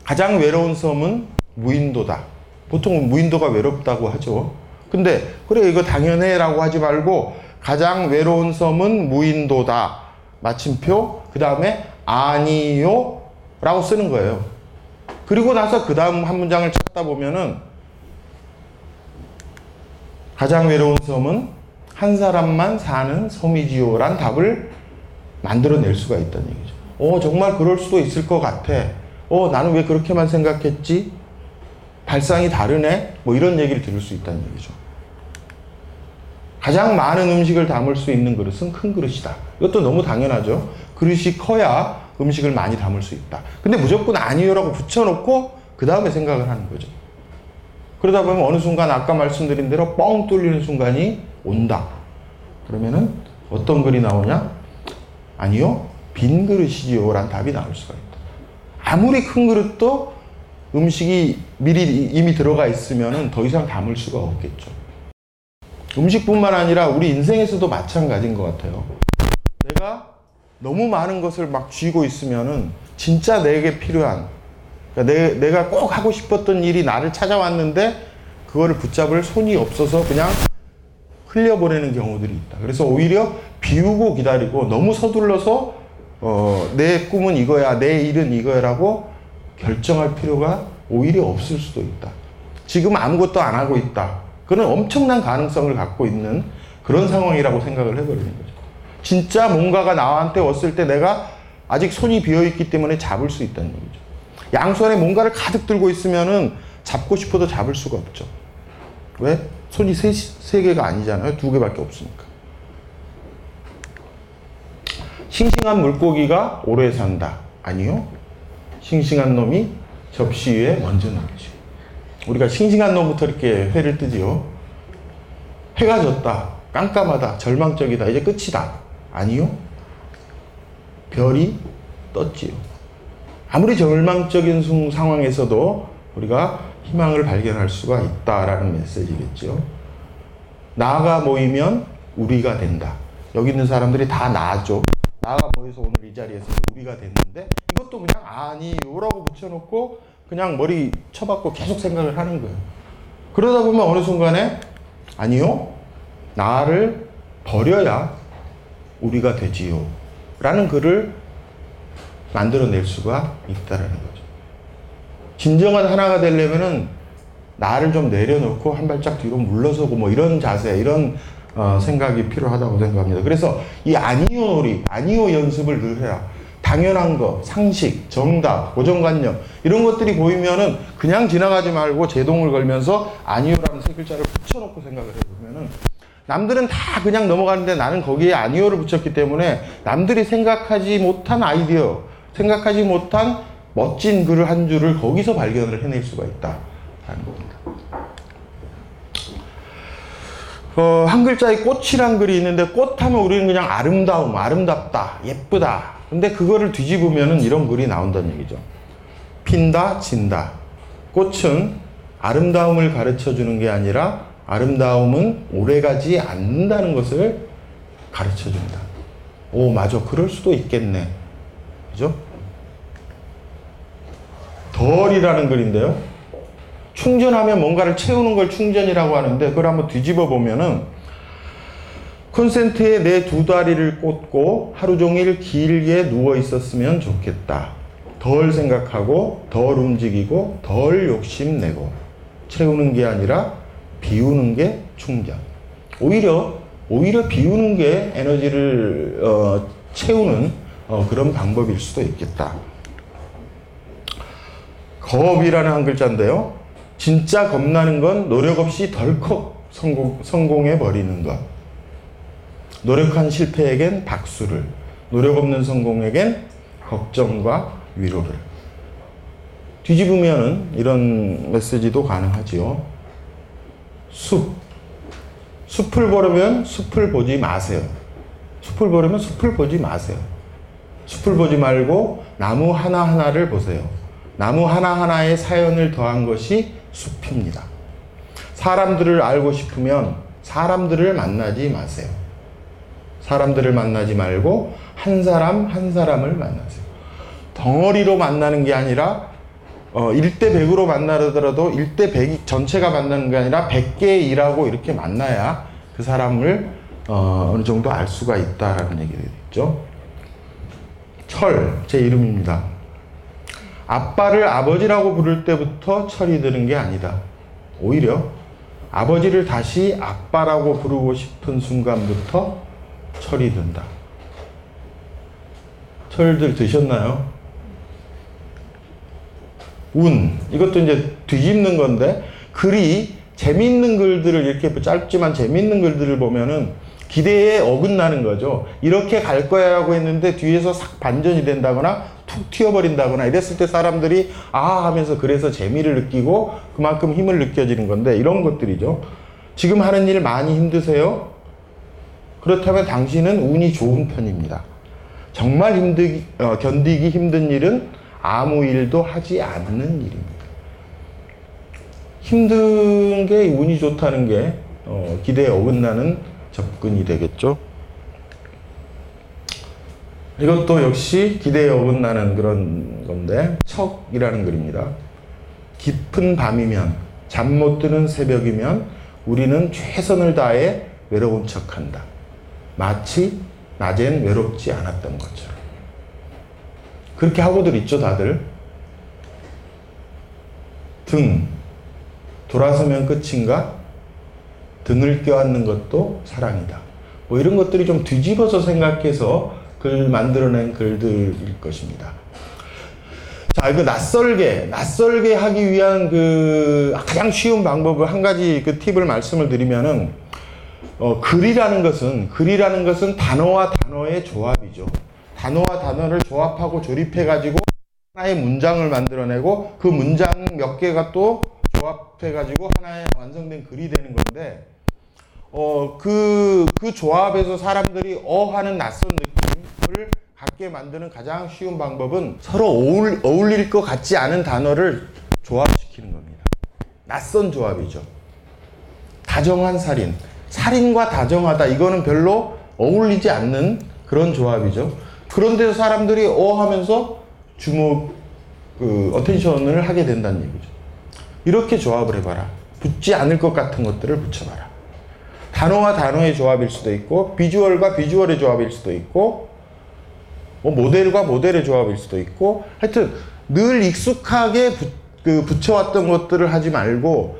가장 외로운 섬은 무인도다. 보통 무인도가 외롭다고 하죠. 근데 그래 이거 당연해라고 하지 말고 가장 외로운 섬은 무인도다. 마침표 그 다음에 아니요라고 쓰는 거예요. 그리고 나서 그 다음 한 문장을 찾다 보면은 가장 외로운 섬은 한 사람만 사는 섬이지요란 답을 만들어낼 수가 있다는 얘기죠. 어 정말 그럴 수도 있을 것 같아. 어 나는 왜 그렇게만 생각했지? 발상이 다르네. 뭐 이런 얘기를 들을 수 있다는 얘기죠. 가장 많은 음식을 담을 수 있는 그릇은 큰 그릇이다. 이것도 너무 당연하죠. 그릇이 커야 음식을 많이 담을 수 있다. 근데 무조건 아니요라고 붙여놓고 그 다음에 생각을 하는 거죠. 그러다 보면 어느 순간 아까 말씀드린 대로 뻥 뚫리는 순간이 온다. 그러면은 어떤 글이 나오냐? 아니요. 빈 그릇이지요. 라는 답이 나올 수가 있다. 아무리 큰 그릇도 음식이 미리 이미 들어가 있으면은 더 이상 담을 수가 없겠죠. 음식뿐만 아니라 우리 인생에서도 마찬가지인 것 같아요. 내가 너무 많은 것을 막 쥐고 있으면은 진짜 내게 필요한 그러니까 내, 내가 꼭 하고 싶었던 일이 나를 찾아왔는데 그거를 붙잡을 손이 없어서 그냥 흘려보내는 경우들이 있다. 그래서 오히려 비우고 기다리고 너무 서둘러서 어, 내 꿈은 이거야, 내 일은 이거야라고 결정할 필요가 오히려 없을 수도 있다. 지금 아무것도 안 하고 있다. 그는 엄청난 가능성을 갖고 있는 그런 상황이라고 생각을 해버리는 거죠. 진짜 뭔가가 나한테 왔을 때 내가 아직 손이 비어 있기 때문에 잡을 수 있다는 얘기죠. 양손에 뭔가를 가득 들고 있으면은 잡고 싶어도 잡을 수가 없죠. 왜? 손이 세, 세 개가 아니잖아요. 두 개밖에 없으니까. 싱싱한 물고기가 오래 산다. 아니요. 싱싱한 놈이 접시 위에 먼저 나오죠. 우리가 싱싱한 놈부터 이렇게 회를 뜨지요. 해가 졌다. 깜깜하다. 절망적이다. 이제 끝이다. 아니요. 별이 떴지요. 아무리 절망적인 숭- 상황에서도 우리가 희망을 발견할 수가 있다라는 메시지겠죠. 나가 모이면 우리가 된다. 여기 있는 사람들이 다 나죠. 나가 모여서 오늘 이 자리에서 우리가 됐는데 이것도 그냥 아니요라고 붙여놓고 그냥 머리 쳐박고 계속 생각을 하는 거예요. 그러다 보면 어느 순간에 아니요. 나를 버려야 우리가 되지요. 라는 글을 만들어낼 수가 있다라는 거죠. 진정한 하나가 되려면은 나를 좀 내려놓고 한 발짝 뒤로 물러서고 뭐 이런 자세, 이런 어, 생각이 필요하다고 생각합니다. 그래서 이 아니요 놀이, 아니요 연습을 늘 해라. 당연한 거, 상식, 정답, 고정관념 이런 것들이 보이면은 그냥 지나가지 말고 제동을 걸면서 아니요라는 세 글자를 붙여놓고 생각을 해보면은 남들은 다 그냥 넘어가는데 나는 거기에 아니요를 붙였기 때문에 남들이 생각하지 못한 아이디어, 생각하지 못한 멋진 글을 한 줄을 거기서 발견을 해낼 수가 있다라는 겁니다. 어, 한 글자에 꽃이란 글이 있는데 꽃하면 우리는 그냥 아름다움, 아름답다, 예쁘다. 근데 그거를 뒤집으면은 이런 글이 나온다는 얘기죠. 핀다, 진다. 꽃은 아름다움을 가르쳐 주는 게 아니라 아름다움은 오래가지 않는다는 것을 가르쳐 준다. 오, 맞아. 그럴 수도 있겠네. 그죠? 덜이라는 글인데요. 충전하면 뭔가를 채우는 걸 충전이라고 하는데 그걸 한번 뒤집어 보면은 콘센트에 내 두 다리를 꽂고 하루 종일 길게 누워 있었으면 좋겠다. 덜 생각하고 덜 움직이고 덜 욕심내고 채우는 게 아니라 비우는 게 충전. 오히려 오히려 비우는 게 에너지를 어, 채우는 어, 그런 방법일 수도 있겠다. 겁이라는 한 글자인데요. 진짜 겁나는 건 노력 없이 덜컥 성공, 성공해 버리는 것. 노력한 실패에겐 박수를, 노력 없는 성공에겐 걱정과 위로를. 뒤집으면은 이런 메시지도 가능하지요. 숲. 숲을 보려면 숲을 보지 마세요. 숲을 보려면 숲을 보지 마세요. 숲을 보지 말고 나무 하나하나를 보세요. 나무 하나하나의 사연을 더한 것이 숲입니다. 사람들을 알고 싶으면 사람들을 만나지 마세요. 사람들을 만나지 말고 한 사람 한 사람을 만나세요. 덩어리로 만나는 게 아니라 어, 1대 100으로 만나더라도 1대 100이 전체가 만나는 게 아니라 100개 일하고 이렇게 만나야 그 사람을 어, 어느 정도 알 수가 있다라는 얘기를 했죠. 철, 제 이름입니다. 아빠를 아버지라고 부를 때부터 철이 드는 게 아니다. 오히려 아버지를 다시 아빠라고 부르고 싶은 순간부터 철이 든다. 철들 드셨나요? 운. 이것도 이제 뒤집는 건데, 글이 재밌는 글들을 이렇게 짧지만 재밌는 글들을 보면은 기대에 어긋나는 거죠. 이렇게 갈 거야라고 했는데 뒤에서 싹 반전이 된다거나 툭 튀어버린다거나 이랬을 때 사람들이 아 하면서 그래서 재미를 느끼고 그만큼 힘을 느껴지는 건데 이런 것들이죠. 지금 하는 일 많이 힘드세요? 그렇다면 당신은 운이 좋은 편입니다. 정말 힘들기, 어, 견디기 힘든 일은 아무 일도 하지 않는 일입니다. 힘든 게 운이 좋다는 게 어, 기대에 어긋나는 접근이 되겠죠. 이것도 역시 기대에 어긋나는 그런 건데 척이라는 글입니다. 깊은 밤이면 잠 못 드는 새벽이면 우리는 최선을 다해 외로운 척한다. 마치 낮엔 외롭지 않았던 것처럼. 그렇게 하고들 있죠, 다들. 등. 돌아서면 끝인가? 등을 껴안는 것도 사랑이다. 뭐 이런 것들이 좀 뒤집어서 생각해서 글 만들어낸 글들일 것입니다. 자, 이거 낯설게, 낯설게 하기 위한 그 가장 쉬운 방법을 한 가지 그 팁을 말씀을 드리면은, 어, 글이라는 것은, 글이라는 것은 단어와 단어의 조합이죠. 단어와 단어를 조합하고 조립해가지고 하나의 문장을 만들어내고 그 문장 몇 개가 또 조합해가지고 하나의 완성된 글이 되는 건데, 어, 그, 그 조합에서 사람들이 어 하는 낯선 느낌 을 같게 만드는 가장 쉬운 방법은 서로 어울, 어울릴 것 같지 않은 단어를 조합시키는 겁니다. 낯선 조합이죠. 다정한 살인. 살인과 다정하다. 이거는 별로 어울리지 않는 그런 조합이죠. 그런데도 사람들이 어 하면서 주목, 그, attention을 하게 된다는 얘기죠. 이렇게 조합을 해봐라. 붙지 않을 것 같은 것들을 붙여봐라. 단어와 단어의 조합일 수도 있고, 비주얼과 비주얼의 조합일 수도 있고, 뭐 모델과 모델의 조합일 수도 있고, 하여튼 늘 익숙하게 붙, 그 붙여왔던 것들을 하지 말고,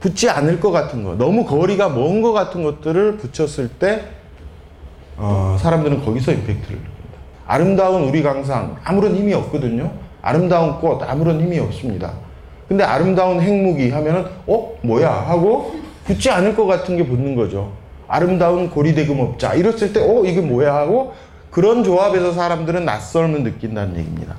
붙지 않을 것 같은 거, 너무 거리가 먼 것 같은 것들을 붙였을 때, 어, 사람들은 거기서 임팩트를 느낀다. 아름다운 우리 강상, 아무런 힘이 없거든요. 아름다운 꽃, 아무런 힘이 없습니다. 근데 아름다운 핵무기 하면은, 어? 뭐야? 하고 붙지 않을 것 같은 게 붙는 거죠. 아름다운 고리대금업자. 이랬을 때, 어? 이게 뭐야? 하고 그런 조합에서 사람들은 낯설음을 느낀다는 얘기입니다.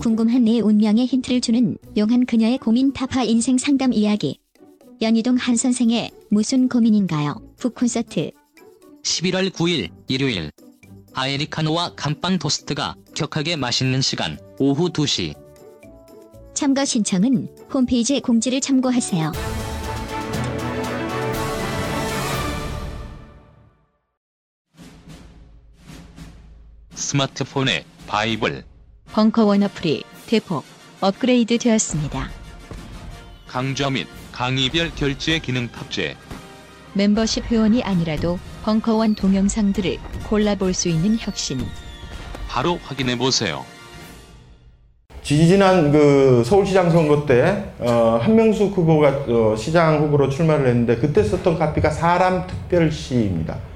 궁금한 내 운명의 힌트를 주는 용한 그녀의 고민 타파 인생 상담 이야기. 연희동 한 선생의 무슨 고민인가요? 북콘서트 11월 9일 일요일 아메리카노와 감빵 토스트가 격하게 맛있는 시간 오후 2시 참가 신청은 홈페이지 공지를 참고하세요. 스마트폰에 바이블 벙커원 어플이 대폭 업그레이드 되었습니다. 강좌 및 강의별 결제 기능 탑재 멤버십 회원이 아니라도 벙커원 동영상들을 골라볼 수 있는 혁신. 바로 확인해 보세요. 지지난 그 서울시장 선거 때 어, 한명숙 후보가 어, 시장 후보로 출마를 했는데 그때 썼던 카피가 사람 특별시입니다.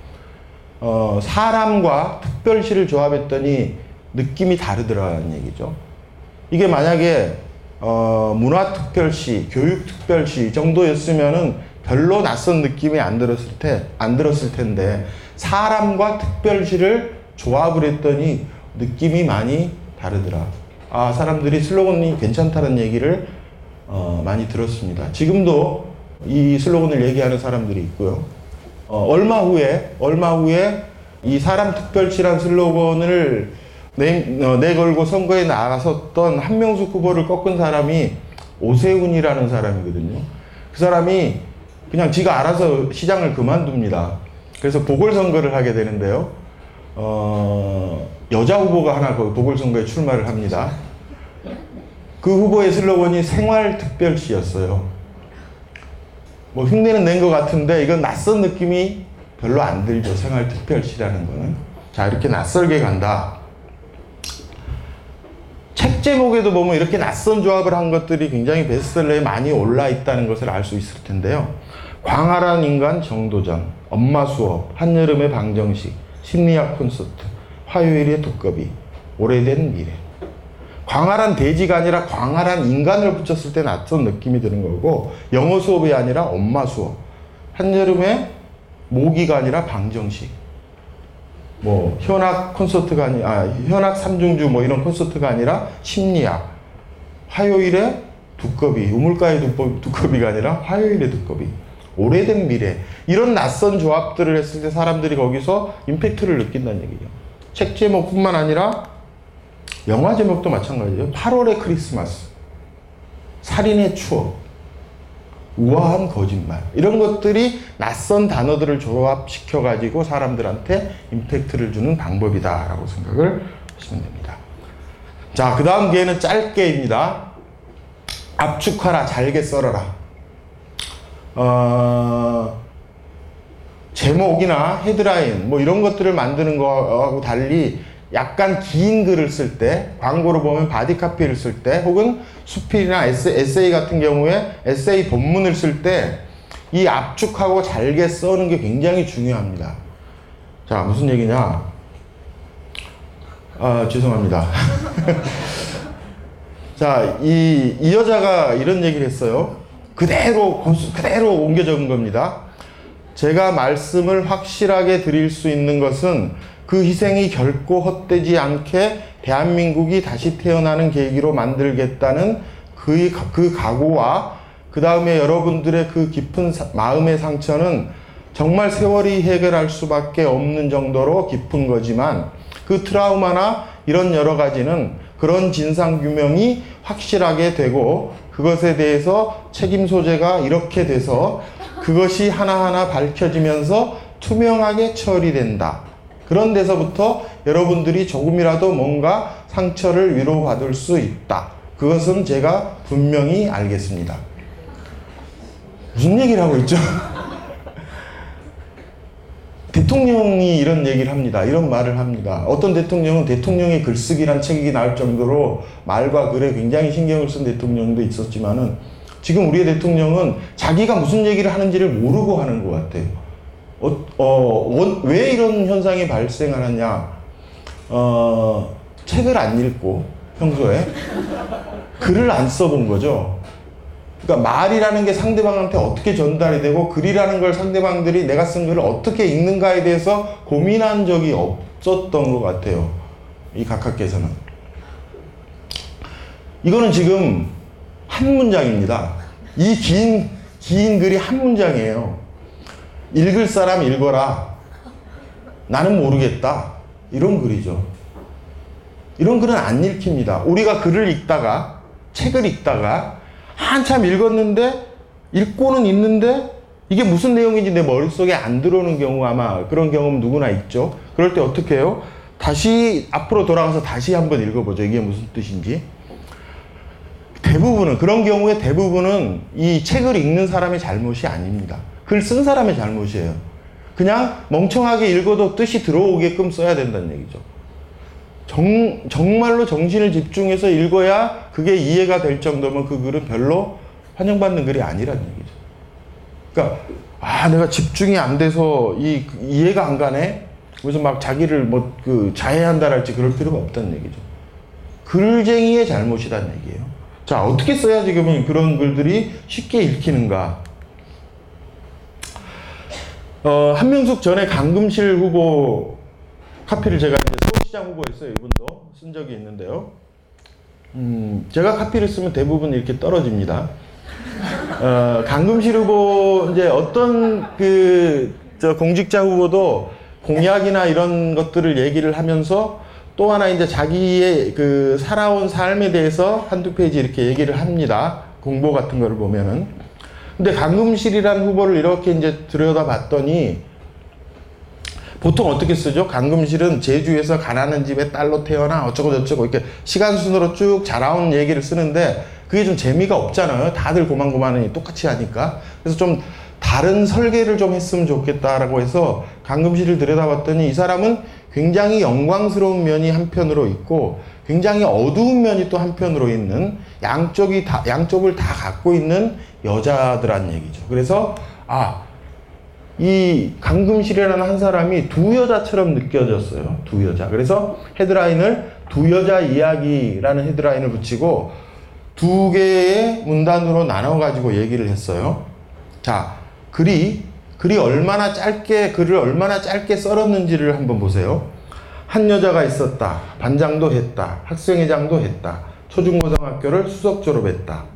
어, 사람과 특별시를 조합했더니 느낌이 다르더라는 얘기죠. 이게 만약에 어, 문화특별시, 교육특별시 정도였으면은 별로 낯선 느낌이 안 들었을 테, 안 들었을 텐데 사람과 특별시를 조합을 했더니 느낌이 많이 다르더라. 아, 사람들이 슬로건이 괜찮다는 얘기를 어, 많이 들었습니다. 지금도 이 슬로건을 얘기하는 사람들이 있고요. 어, 얼마 후에, 얼마 후에 이 사람 특별시란 슬로건을 내, 어, 내걸고 선거에 나갔었던 한명숙 후보를 꺾은 사람이 오세훈이라는 사람이거든요. 그 사람이 그냥 지가 알아서 시장을 그만둡니다. 그래서 보궐선거를 하게 되는데요. 어, 여자 후보가 하나 그 보궐선거에 출마를 합니다. 그 후보의 슬로건이 생활특별시였어요. 뭐 흉내는 낸 것 같은데 이건 낯선 느낌이 별로 안 들죠. 생활특별시라는 거는. 자, 이렇게 낯설게 간다. 책 제목에도 보면 이렇게 낯선 조합을 한 것들이 굉장히 베스트셀러에 많이 올라 있다는 것을 알 수 있을 텐데요. 광활한 인간 정도전, 엄마 수업, 한여름의 방정식, 심리학 콘서트, 화요일의 두꺼비, 오래된 미래. 광활한 돼지가 아니라 광활한 인간을 붙였을 때 낯선 느낌이 드는 거고, 영어 수업이 아니라 엄마 수업, 한여름의 모기가 아니라 방정식, 뭐 현악 콘서트가 아니 아 현악 삼중주 뭐 이런 콘서트가 아니라 심리학. 화요일에 두꺼비 우물가의 두꺼비, 두꺼비가 아니라 화요일의 두꺼비. 오래된 미래. 이런 낯선 조합들을 했을 때 사람들이 거기서 임팩트를 느낀다는 얘기죠. 책 제목뿐만 아니라 영화 제목도 마찬가지예요 8월의 크리스마스 살인의 추억 우아한 거짓말 이런 것들이 낯선 단어들을 조합시켜 가지고 사람들한테 임팩트를 주는 방법이다라고 생각을 하시면 됩니다. 자, 그 다음 기회는 짧게입니다. 압축하라, 잘게 썰어라. 어, 제목이나 헤드라인 뭐 이런 것들을 만드는 거하고 달리 약간 긴 글을 쓸 때, 광고를 보면 body copy를 쓸 때, 혹은 수필이나 에세이 같은 경우에 에세이 본문을 쓸 때, 이 압축하고 잘게 써는 게 굉장히 중요합니다. 자, 무슨 얘기냐? 아, 죄송합니다. 자, 이, 이 여자가 이런 얘기를 했어요. 그대로, 그대로 옮겨 적은 겁니다. 제가 말씀을 확실하게 드릴 수 있는 것은 그 희생이 결코 헛되지 않게 대한민국이 다시 태어나는 계기로 만들겠다는 그, 그 각오와 그 다음에 여러분들의 그 깊은 사, 마음의 상처는 정말 세월이 해결할 수밖에 없는 정도로 깊은 거지만 그 트라우마나 이런 여러 가지는 그런 진상 규명이 확실하게 되고 그것에 대해서 책임 소재가 이렇게 돼서 그것이 하나하나 밝혀지면서 투명하게 처리된다. 그런 데서부터 여러분들이 조금이라도 뭔가 상처를 위로받을 수 있다. 그것은 제가 분명히 알겠습니다. 무슨 얘기를 하고 있죠? 대통령이 이런 얘기를 합니다. 이런 말을 합니다. 어떤 대통령은 대통령의 글쓰기란 책이 나올 정도로 말과 글에 굉장히 신경을 쓴 대통령도 있었지만은 지금 우리의 대통령은 자기가 무슨 얘기를 하는지를 모르고 하는 것 같아요. 어, 어, 원, 왜 이런 현상이 발생하느냐? 어, 책을 안 읽고 평소에 글을 안 써본 거죠. 그러니까 말이라는 게 상대방한테 어떻게 전달이 되고 글이라는 걸 상대방들이 내가 쓴 글을 어떻게 읽는가에 대해서 고민한 적이 없었던 것 같아요. 이 각하께서는. 이거는 지금 한 문장입니다. 이 긴, 긴 글이 한 문장이에요. 읽을 사람 읽어라. 나는 모르겠다. 이런 글이죠. 이런 글은 안 읽힙니다. 우리가 글을 읽다가, 책을 읽다가, 한참 읽었는데, 읽고는 있는데, 이게 무슨 내용인지 내 머릿속에 안 들어오는 경우 아마 그런 경험 누구나 있죠. 그럴 때 어떻게 해요? 다시 앞으로 돌아가서 다시 한번 읽어보죠. 이게 무슨 뜻인지. 대부분은, 그런 경우에 대부분은 이 책을 읽는 사람의 잘못이 아닙니다. 글 쓴 사람의 잘못이에요. 그냥 멍청하게 읽어도 뜻이 들어오게끔 써야 된다는 얘기죠. 정, 정말로 정신을 집중해서 읽어야 그게 이해가 될 정도면 그 글은 별로 환영받는 글이 아니라는 얘기죠. 그러니까, 아, 내가 집중이 안 돼서 이, 이해가 안 가네? 그래서 막 자기를 뭐, 그, 자해한다랄지 그럴 필요가 없다는 얘기죠. 글쟁이의 잘못이라는 얘기예요. 자, 어떻게 써야 지금은 그런 글들이 쉽게 읽히는가? 어, 한명숙 전에 강금실 후보 카피를 제가 이제 서울시장 후보였어요. 이분도 쓴 적이 있는데요. 음, 제가 카피를 쓰면 대부분 이렇게 떨어집니다. 어, 강금실 후보 이제 어떤 그 저 공직자 후보도 공약이나 이런 것들을 얘기를 하면서 또 하나 이제 자기의 그 살아온 삶에 대해서 한두 페이지 이렇게 얘기를 합니다. 공보 같은 거를 보면은. 근데 강금실이라는 후보를 이렇게 이제 들여다봤더니 보통 어떻게 쓰죠? 강금실은 제주에서 가난한 집의 딸로 태어나 어쩌고 저쩌고 이렇게 시간 순으로 쭉 자라온 얘기를 쓰는데 그게 좀 재미가 없잖아요. 다들 고만고만하니 똑같이 하니까. 그래서 좀 다른 설계를 좀 했으면 좋겠다라고 해서 강금실을 들여다봤더니 이 사람은 굉장히 영광스러운 면이 한편으로 있고 굉장히 어두운 면이 또 한편으로 있는 양쪽이 다 양쪽을 다 갖고 있는 여자들란 얘기죠. 그래서 아, 이 강금실이라는 한 사람이 두 여자처럼 느껴졌어요. 두 여자. 그래서 헤드라인을 두 여자 이야기라는 헤드라인을 붙이고 두 개의 문단으로 나눠 가지고 얘기를 했어요. 자, 글이 글이 얼마나 짧게 글을 얼마나 짧게 썰었는지를 한번 보세요. 한 여자가 있었다. 반장도 했다. 학생회장도 했다. 초중고등학교를 수석 졸업했다.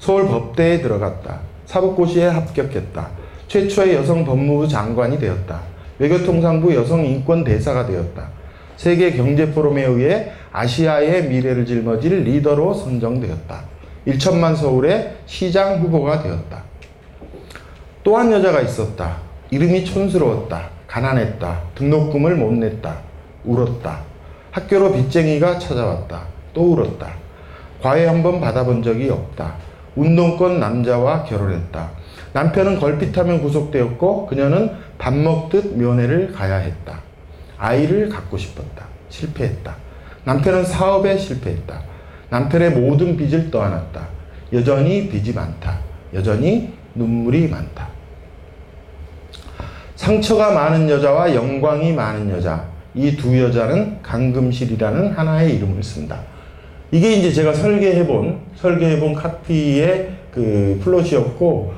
서울 법대에 들어갔다. 사법고시에 합격했다. 최초의 여성 법무부 장관이 되었다. 외교통상부 여성 인권 대사가 되었다. 세계 경제 포럼에 의해 아시아의 미래를 짊어질 리더로 선정되었다. 1천만 서울의 시장 후보가 되었다. 또한 여자가 있었다. 이름이 촌스러웠다. 가난했다. 등록금을 못 냈다. 울었다. 학교로 빚쟁이가 찾아왔다. 또 울었다. 과외 한 번 받아본 적이 없다. 운동권 남자와 결혼했다. 남편은 걸핏하면 구속되었고 그녀는 밥 먹듯 면회를 가야 했다. 아이를 갖고 싶었다. 실패했다. 남편은 사업에 실패했다. 남편의 모든 빚을 떠안았다. 여전히 빚이 많다. 여전히 눈물이 많다. 상처가 많은 여자와 영광이 많은 여자. 이 두 여자는 강금실이라는 하나의 이름을 쓴다. 이게 이제 제가 설계해본, 설계해본 카피의 그 플롯이었고,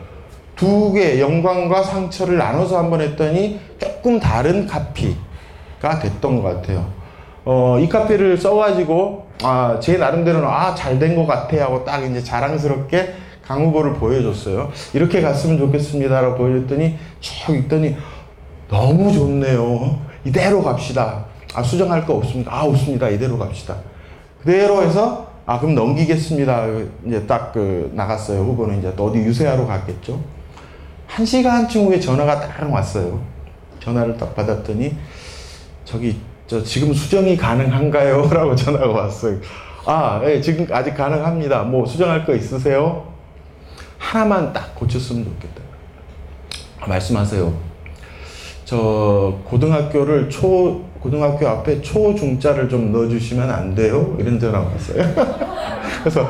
두 개, 영광과 상처를 나눠서 한번 했더니 조금 다른 카피가 됐던 것 같아요. 어, 이 카피를 써가지고, 아, 제 나름대로는, 아, 잘 된 것 같아 하고 딱 이제 자랑스럽게 강 후보를 보여줬어요. 이렇게 갔으면 좋겠습니다라고 보여줬더니 쭉 읽더니 너무 좋네요. 이대로 갑시다. 아, 수정할 거 없습니다. 아, 없습니다. 이대로 갑시다. 그대로 해서 아, 그럼 넘기겠습니다. 이제 딱 그 나갔어요. 후보는 이제 또 어디 유세하러 갔겠죠. 한 시간쯤 후에 전화가 딱 왔어요. 전화를 딱 받았더니 저기 저 지금 수정이 가능한가요? 라고 전화가 왔어요. 아, 예, 지금 아직 가능합니다. 뭐 수정할 거 있으세요? 하나만 딱 고쳤으면 좋겠다. 아, 말씀하세요. 저 고등학교를 초 고등학교 앞에 초중자를 좀 넣어주시면 안 돼요? 이런 전화가 왔어요. 그래서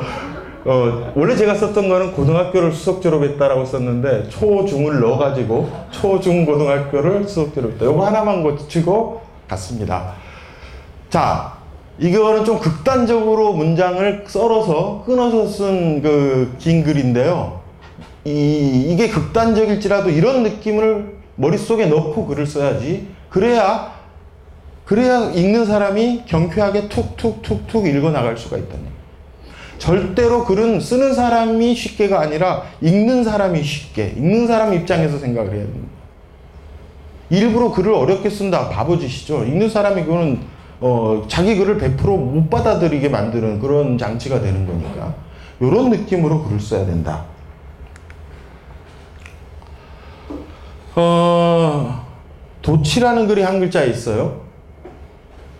어, 원래 제가 썼던 거는 고등학교를 수석 졸업했다라고 썼는데 초중을 넣어가지고 초중 고등학교를 수석 졸업했다. 이거 하나만 고치고 갔습니다. 자, 이거는 좀 극단적으로 문장을 썰어서 끊어서 쓴 그 긴 글인데요. 이, 이게 극단적일지라도 이런 느낌을 머릿속에 넣고 글을 써야지. 그래야, 그래야 읽는 사람이 경쾌하게 툭툭툭툭 읽어 나갈 수가 있다는 절대로 글은 쓰는 사람이 쉽게가 아니라 읽는 사람이 쉽게, 읽는 사람 입장에서 생각을 해야 됩니다. 일부러 글을 어렵게 쓴다. 바보짓이죠. 읽는 사람이 그거는 어, 자기 글을 100%못 받아들이게 만드는 그런 장치가 되는 거니까. 이런 느낌으로 글을 써야 된다. 어, 도치라는 글이 한 글자에 있어요.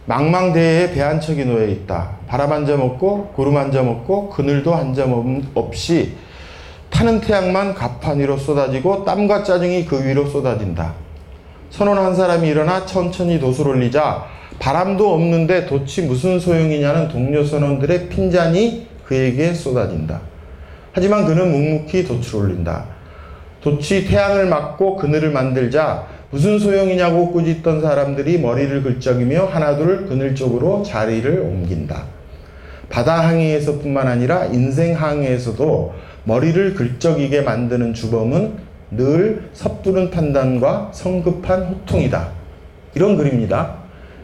망망대해에 배 한 척이 놓여 있다. 바람 한 점 없고 구름 한 점 없고 그늘도 한 점 없이 타는 태양만 가판 위로 쏟아지고 땀과 짜증이 그 위로 쏟아진다. 선원 한 사람이 일어나 천천히 돛을 올리자 바람도 없는데 돛이 무슨 소용이냐는 동료 선원들의 핀잔이 그에게 쏟아진다. 하지만 그는 묵묵히 돛을 올린다. 돛이 태양을 막고 그늘을 만들자 무슨 소용이냐고 꾸짖던 사람들이 머리를 긁적이며 하나둘 그늘 쪽으로 자리를 옮긴다. 바다 항해에서뿐만 아니라 인생 항해에서도 머리를 긁적이게 만드는 주범은 늘 섣부른 판단과 성급한 호통이다. 이런 글입니다.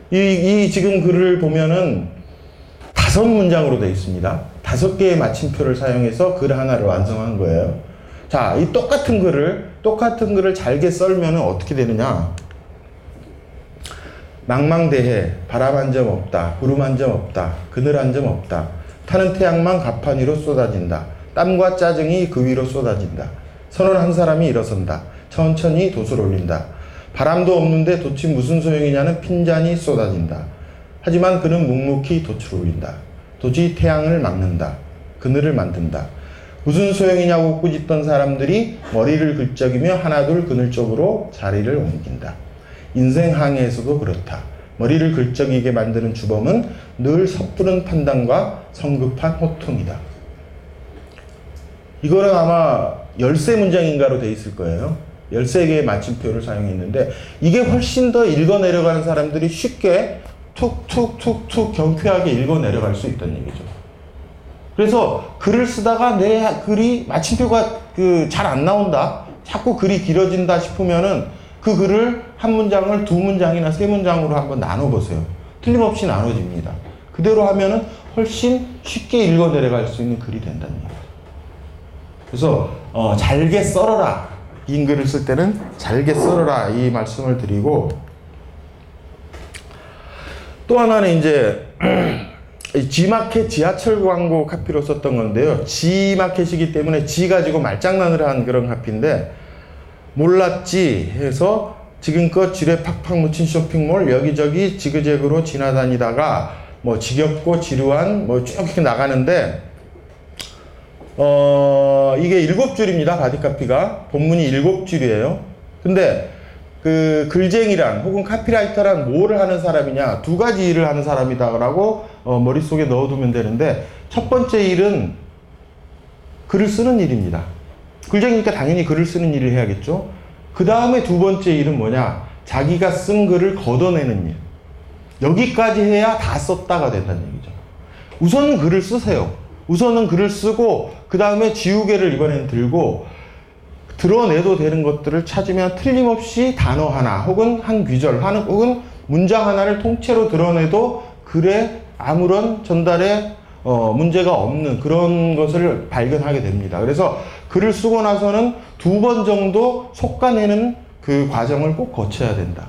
이, 이 지금 글을 보면은 다섯 문장으로 되어 있습니다. 다섯 개의 마침표를 사용해서 글 하나를 완성한 거예요. 자, 이 똑같은 글을, 똑같은 글을 잘게 썰면 어떻게 되느냐. 망망대해, 바람 한 점 없다, 구름 한 점 없다, 그늘 한 점 없다. 타는 태양만 가판 위로 쏟아진다. 땀과 짜증이 그 위로 쏟아진다. 선원 한 사람이 일어선다. 천천히 돛을 올린다. 바람도 없는데 돛이 무슨 소용이냐는 핀잔이 쏟아진다. 하지만 그는 묵묵히 돛을 올린다. 돛이 태양을 막는다. 그늘을 만든다. 무슨 소용이냐고 꾸짖던 사람들이 머리를 긁적이며 하나둘 그늘 쪽으로 자리를 옮긴다. 인생 항해에서도 그렇다. 머리를 긁적이게 만드는 주범은 늘 섣부른 판단과 성급한 호통이다. 이거는 아마 열세 문장인가로 돼 있을 거예요. 13개의 마침표를 사용했는데 이게 훨씬 더 읽어 내려가는 사람들이 쉽게 툭툭툭툭 경쾌하게 읽어 내려갈 수 있다는 얘기죠. 그래서 글을 쓰다가 내 글이 마침표가 그 잘 안 나온다. 자꾸 글이 길어진다 싶으면은 그 글을 한 문장을 두 문장이나 세 문장으로 한번 나눠 보세요. 틀림없이 나눠집니다. 그대로 하면은 훨씬 쉽게 읽어 내려갈 수 있는 글이 된다는 얘기예요. 그래서 어, 잘게 썰어라. 긴 글을 쓸 때는 잘게 썰어라 이 말씀을 드리고 또 하나는 이제 G마켓 지하철 광고 카피로 썼던 건데요. G마켓이기 때문에 G 가지고 말장난을 한 그런 카피인데 몰랐지 해서 지금껏 지뢰 팍팍 묻힌 쇼핑몰 여기저기 지그재그로 지나다니다가 뭐 지겹고 지루한 뭐 쭉 이렇게 나가는데 어, 이게 일곱 줄입니다. body copy가. 본문이 일곱 줄이에요. 근데 그 글쟁이란 혹은 카피라이터란 뭐를 하는 사람이냐 두 가지 일을 하는 사람이다라고 어, 머릿속에 넣어두면 되는데 첫 번째 일은 글을 쓰는 일입니다. 글쟁이니까 당연히 글을 쓰는 일을 해야겠죠. 그 다음에 두 번째 일은 뭐냐 자기가 쓴 글을 걷어내는 일. 여기까지 해야 다 썼다가 된다는 얘기죠. 우선 글을 쓰세요. 우선은 글을 쓰고 그 다음에 지우개를 이번에는 들고 드러내도 되는 것들을 찾으면 틀림없이 단어 하나 혹은 한 귀절 혹은 문장 하나를 통째로 드러내도 글에 아무런 전달에 어, 어, 문제가 없는 그런 것을 발견하게 됩니다. 그래서 글을 쓰고 나서는 두 번 정도 속가내는 그 과정을 꼭 거쳐야 된다.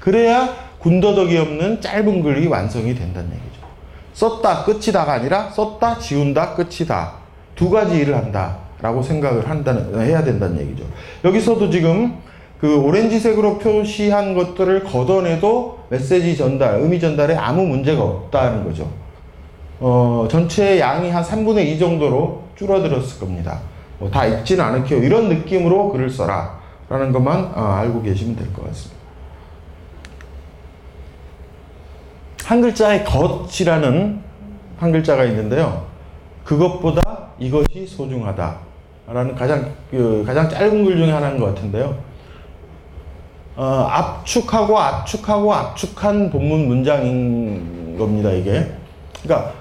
그래야 군더더기 없는 짧은 글이 완성이 된다는 얘기죠. 썼다 끝이다가 아니라 썼다 지운다 끝이다 두 가지 일을 한다 라고 생각을 한다는 해야 된다는 얘기죠. 여기서도 지금 그 오렌지색으로 표시한 것들을 걷어내도 메시지 전달, 의미 전달에 아무 문제가 없다는 거죠. 어, 전체 양이 한 3분의 2 정도로 줄어들었을 겁니다. 뭐 다 읽지는 않을게요. 이런 느낌으로 글을 써라. 라는 것만 어, 알고 계시면 될 것 같습니다. 한 글자의 겉이라는 한 글자가 있는데요. 그것보다 이것이 소중하다. 라는 가장, 그, 가장 짧은 글 중에 하나인 것 같은데요. 어, 압축하고 압축하고 압축한 본문 문장인 겁니다, 이게. 그러니까,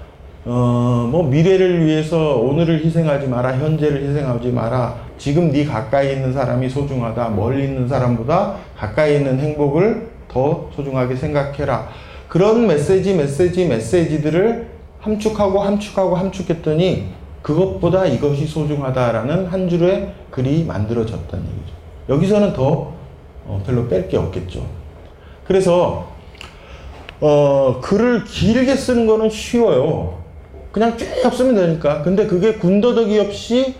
어, 뭐, 미래를 위해서 오늘을 희생하지 마라, 현재를 희생하지 마라, 지금 네 가까이 있는 사람이 소중하다, 멀리 있는 사람보다 가까이 있는 행복을 더 소중하게 생각해라. 그런 메시지, 메시지, 메시지들을 함축하고 함축하고 함축했더니 그것보다 이것이 소중하다라는 한 줄의 글이 만들어졌다는 얘기죠. 여기서는 더 어, 별로 뺄 게 없겠죠. 그래서 어, 글을 길게 쓰는 거는 쉬워요. 그냥 쭉 쓰면 되니까. 근데 그게 군더더기 없이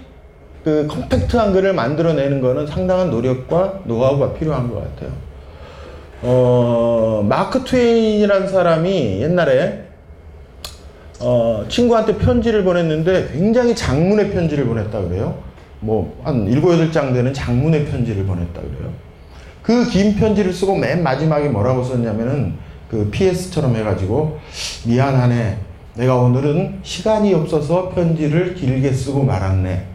그 컴팩트한 글을 만들어내는 거는 상당한 노력과 노하우가 필요한 것 같아요. 어, 마크 트웨인이라는 사람이 옛날에 어, 친구한테 편지를 보냈는데 굉장히 장문의 편지를 보냈다 그래요. 뭐, 한 7, 8장 되는 장문의 편지를 보냈다 그래요. 그 긴 편지를 쓰고 맨 마지막에 뭐라고 썼냐면은 그 PS처럼 해가지고 미안하네. 내가 오늘은 시간이 없어서 편지를 길게 쓰고 말았네.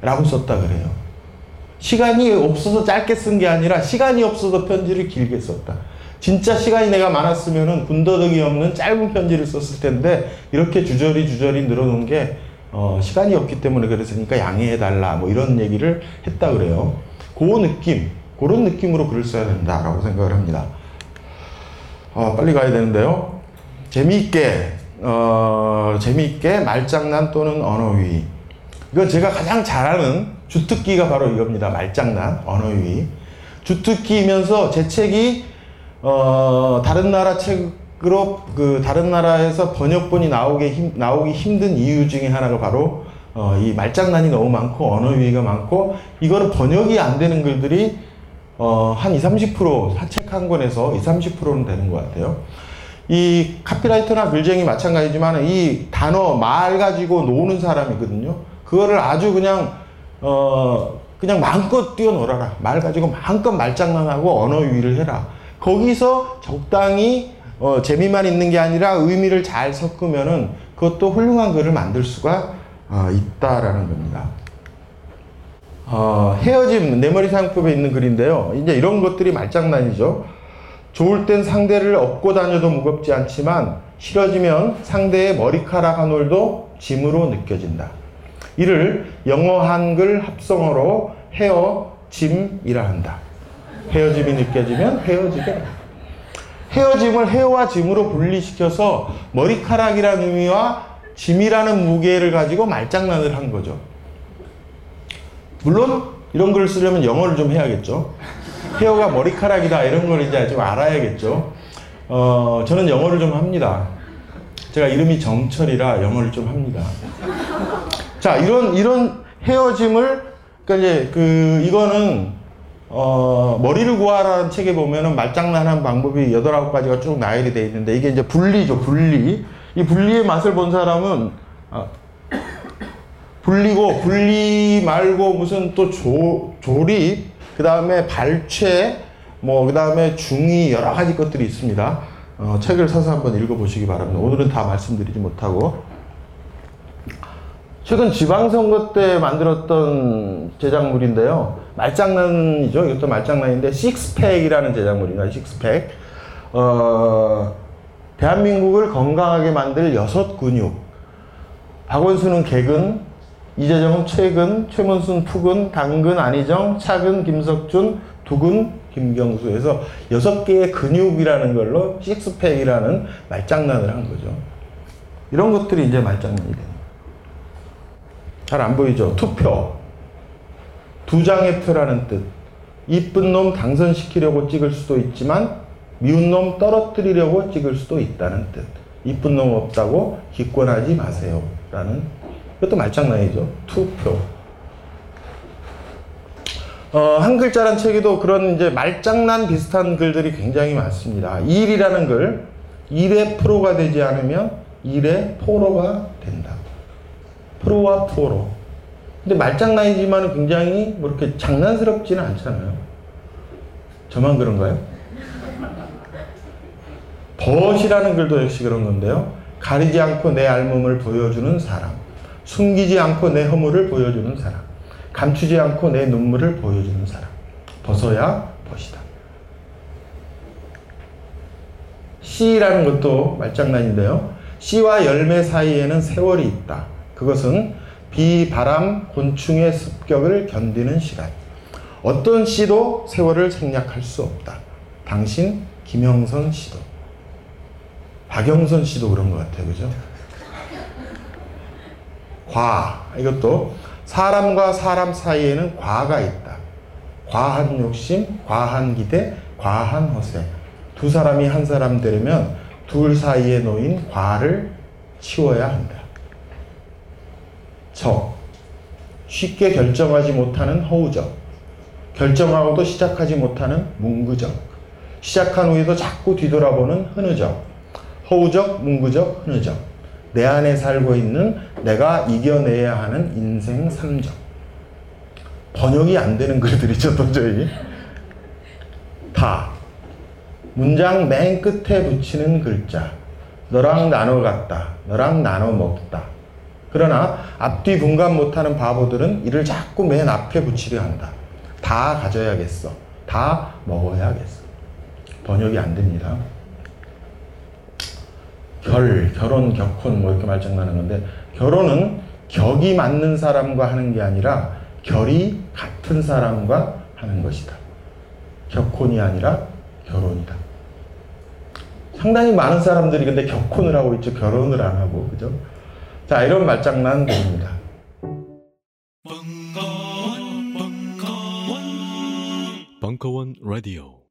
라고 썼다 그래요. 시간이 없어서 짧게 쓴 게 아니라 시간이 없어서 편지를 길게 썼다. 진짜 시간이 내가 많았으면은 군더더기 없는 짧은 편지를 썼을 텐데 이렇게 주저리 주저리 늘어놓은 게 어, 시간이 없기 때문에 그랬으니까 양해해 달라 뭐 이런 얘기를 했다 그래요. 그 느낌, 그런 느낌으로 글을 써야 된다라고 생각을 합니다. 어, 빨리 가야 되는데요. 재미있게 어, 재미있게 말장난 또는 언어위. 이건 제가 가장 잘하는 주특기가 바로 이겁니다. 말장난, 언어위. 주특기이면서 제 책이 어, 다른 나라 책으로 그 다른 나라에서 번역본이 나오게 힘, 나오기 힘든 이유 중에 하나가 바로 어, 이 말장난이 너무 많고 언어 위가 많고 이거는 번역이 안 되는 글들이 어, 한 20, 30%책 한 권에서 20, 30%는 되는 것 같아요. 이 카피라이터나 글쟁이 마찬가지지만 이 단어 말 가지고 노는 사람이거든요. 그거를 아주 그냥 어 그냥 마음껏 뛰어놀아라. 말 가지고 마음껏 말장난하고 언어 유희를 해라. 거기서 적당히 어, 재미만 있는 게 아니라 의미를 잘 섞으면은 그것도 훌륭한 글을 만들 수가 어, 있다라는 겁니다. 어, 헤어짐 내 머리 사용법에 있는 글인데요. 이제 이런 것들이 말장난이죠. 좋을 땐 상대를 업고 다녀도 무겁지 않지만 싫어지면 상대의 머리카락 한 올도 짐으로 느껴진다. 이를 영어 한글 합성어로 헤어짐이라 한다. 헤어짐이 느껴지면 헤어지게. 헤어짐을 헤어와 짐으로 분리시켜서 머리카락이라는 의미와 짐이라는 무게를 가지고 말장난을 한 거죠. 물론 이런 글을 쓰려면 영어를 좀 해야겠죠. 헤어가 머리카락이다 이런 걸 이제 좀 알아야겠죠. 어, 저는 영어를 좀 합니다. 제가 이름이 정철이라 영어를 좀 합니다. 자, 이런 이런 헤어짐을 그러니까 이제 그 이거는 어, 머리를 구하라는 책에 보면은 말장난한 방법이 여덟 아홉 가지가 쭉 나열이 돼 있는데 이게 이제 분리죠, 분리. 이 분리의 맛을 본 사람은 아, 분리고 분리 말고 무슨 또 조, 조립, 그 다음에 발췌, 뭐 그 다음에 중의 여러 가지 것들이 있습니다. 어, 책을 사서 한번 읽어보시기 바랍니다. 오늘은 다 말씀드리지 못하고 최근 지방선거 때 만들었던 제작물인데요. 말장난이죠. 이것도 말장난인데 식스팩이라는 제작물입니다. 식스팩. 어, 대한민국을 건강하게 만들 여섯 근육. 박원순은 개근, 이재정은 최근, 최문순 푸근, 당근 안희정, 차근 김석준, 두근 김경수에서 여섯 개의 근육이라는 걸로 식스팩이라는 말장난을 한 거죠. 이런 것들이 이제 말장난이 됩니다. 잘 안 보이죠? 투표. 두 장의 표라는 뜻. 이쁜 놈 당선시키려고 찍을 수도 있지만 미운 놈 떨어뜨리려고 찍을 수도 있다는 뜻. 이쁜 놈 없다고 기권하지 마세요. 라는 이것도 말장난이죠. 투표. 어, 한 글자란 책에도 그런 이제 말장난 비슷한 글들이 굉장히 많습니다. 일이라는 글, 일의 프로가 되지 않으면 일의 포로가 된다. 프로와 포로. 근데 말장난이지만 굉장히 뭐 이렇게 장난스럽지는 않잖아요. 저만 그런가요? 벗이라는 글도 역시 그런 건데요. 가리지 않고 내 알몸을 보여주는 사람. 숨기지 않고 내 허물을 보여주는 사람. 감추지 않고 내 눈물을 보여주는 사람. 벗어야 벗이다. 씨라는 것도 말장난인데요. 씨와 열매 사이에는 세월이 있다. 그것은 비, 바람, 곤충의 습격을 견디는 시간. 어떤 씨도 세월을 생략할 수 없다. 당신 김영선 씨도. 박영선 씨도 그런 것 같아요. 그죠? 과. 이것도 사람과 사람 사이에는 과가 있다. 과한 욕심, 과한 기대, 과한 허세. 두 사람이 한 사람 되려면 둘 사이에 놓인 과를 치워야 한다. 적. 쉽게 결정하지 못하는 허우적. 결정하고도 시작하지 못하는 문구적. 시작한 후에도 자꾸 뒤돌아보는 흐느적. 허우적, 문구적, 흐느적. 내 안에 살고 있는 내가 이겨내야 하는 인생 삼적. 번역이 안 되는 글들이죠, 도저히. 다. 문장 맨 끝에 붙이는 글자. 너랑 나눠 갔다. 너랑 나눠 먹다. 그러나 앞뒤 분간 못하는 바보들은 이를 자꾸 맨 앞에 붙이려 한다. 다 가져야겠어. 다 먹어야겠어. 번역이 안 됩니다. 결, 결혼, 격혼 뭐 이렇게 말장난하는 건데 결혼은 격이 맞는 사람과 하는 게 아니라 결이 같은 사람과 하는 것이다. 격혼이 아니라 결혼이다. 상당히 많은 사람들이 근데 격혼을 하고 있죠. 결혼을 안 하고. 그죠? 자, 이런 말장난 됩니다. 벙커원 라디오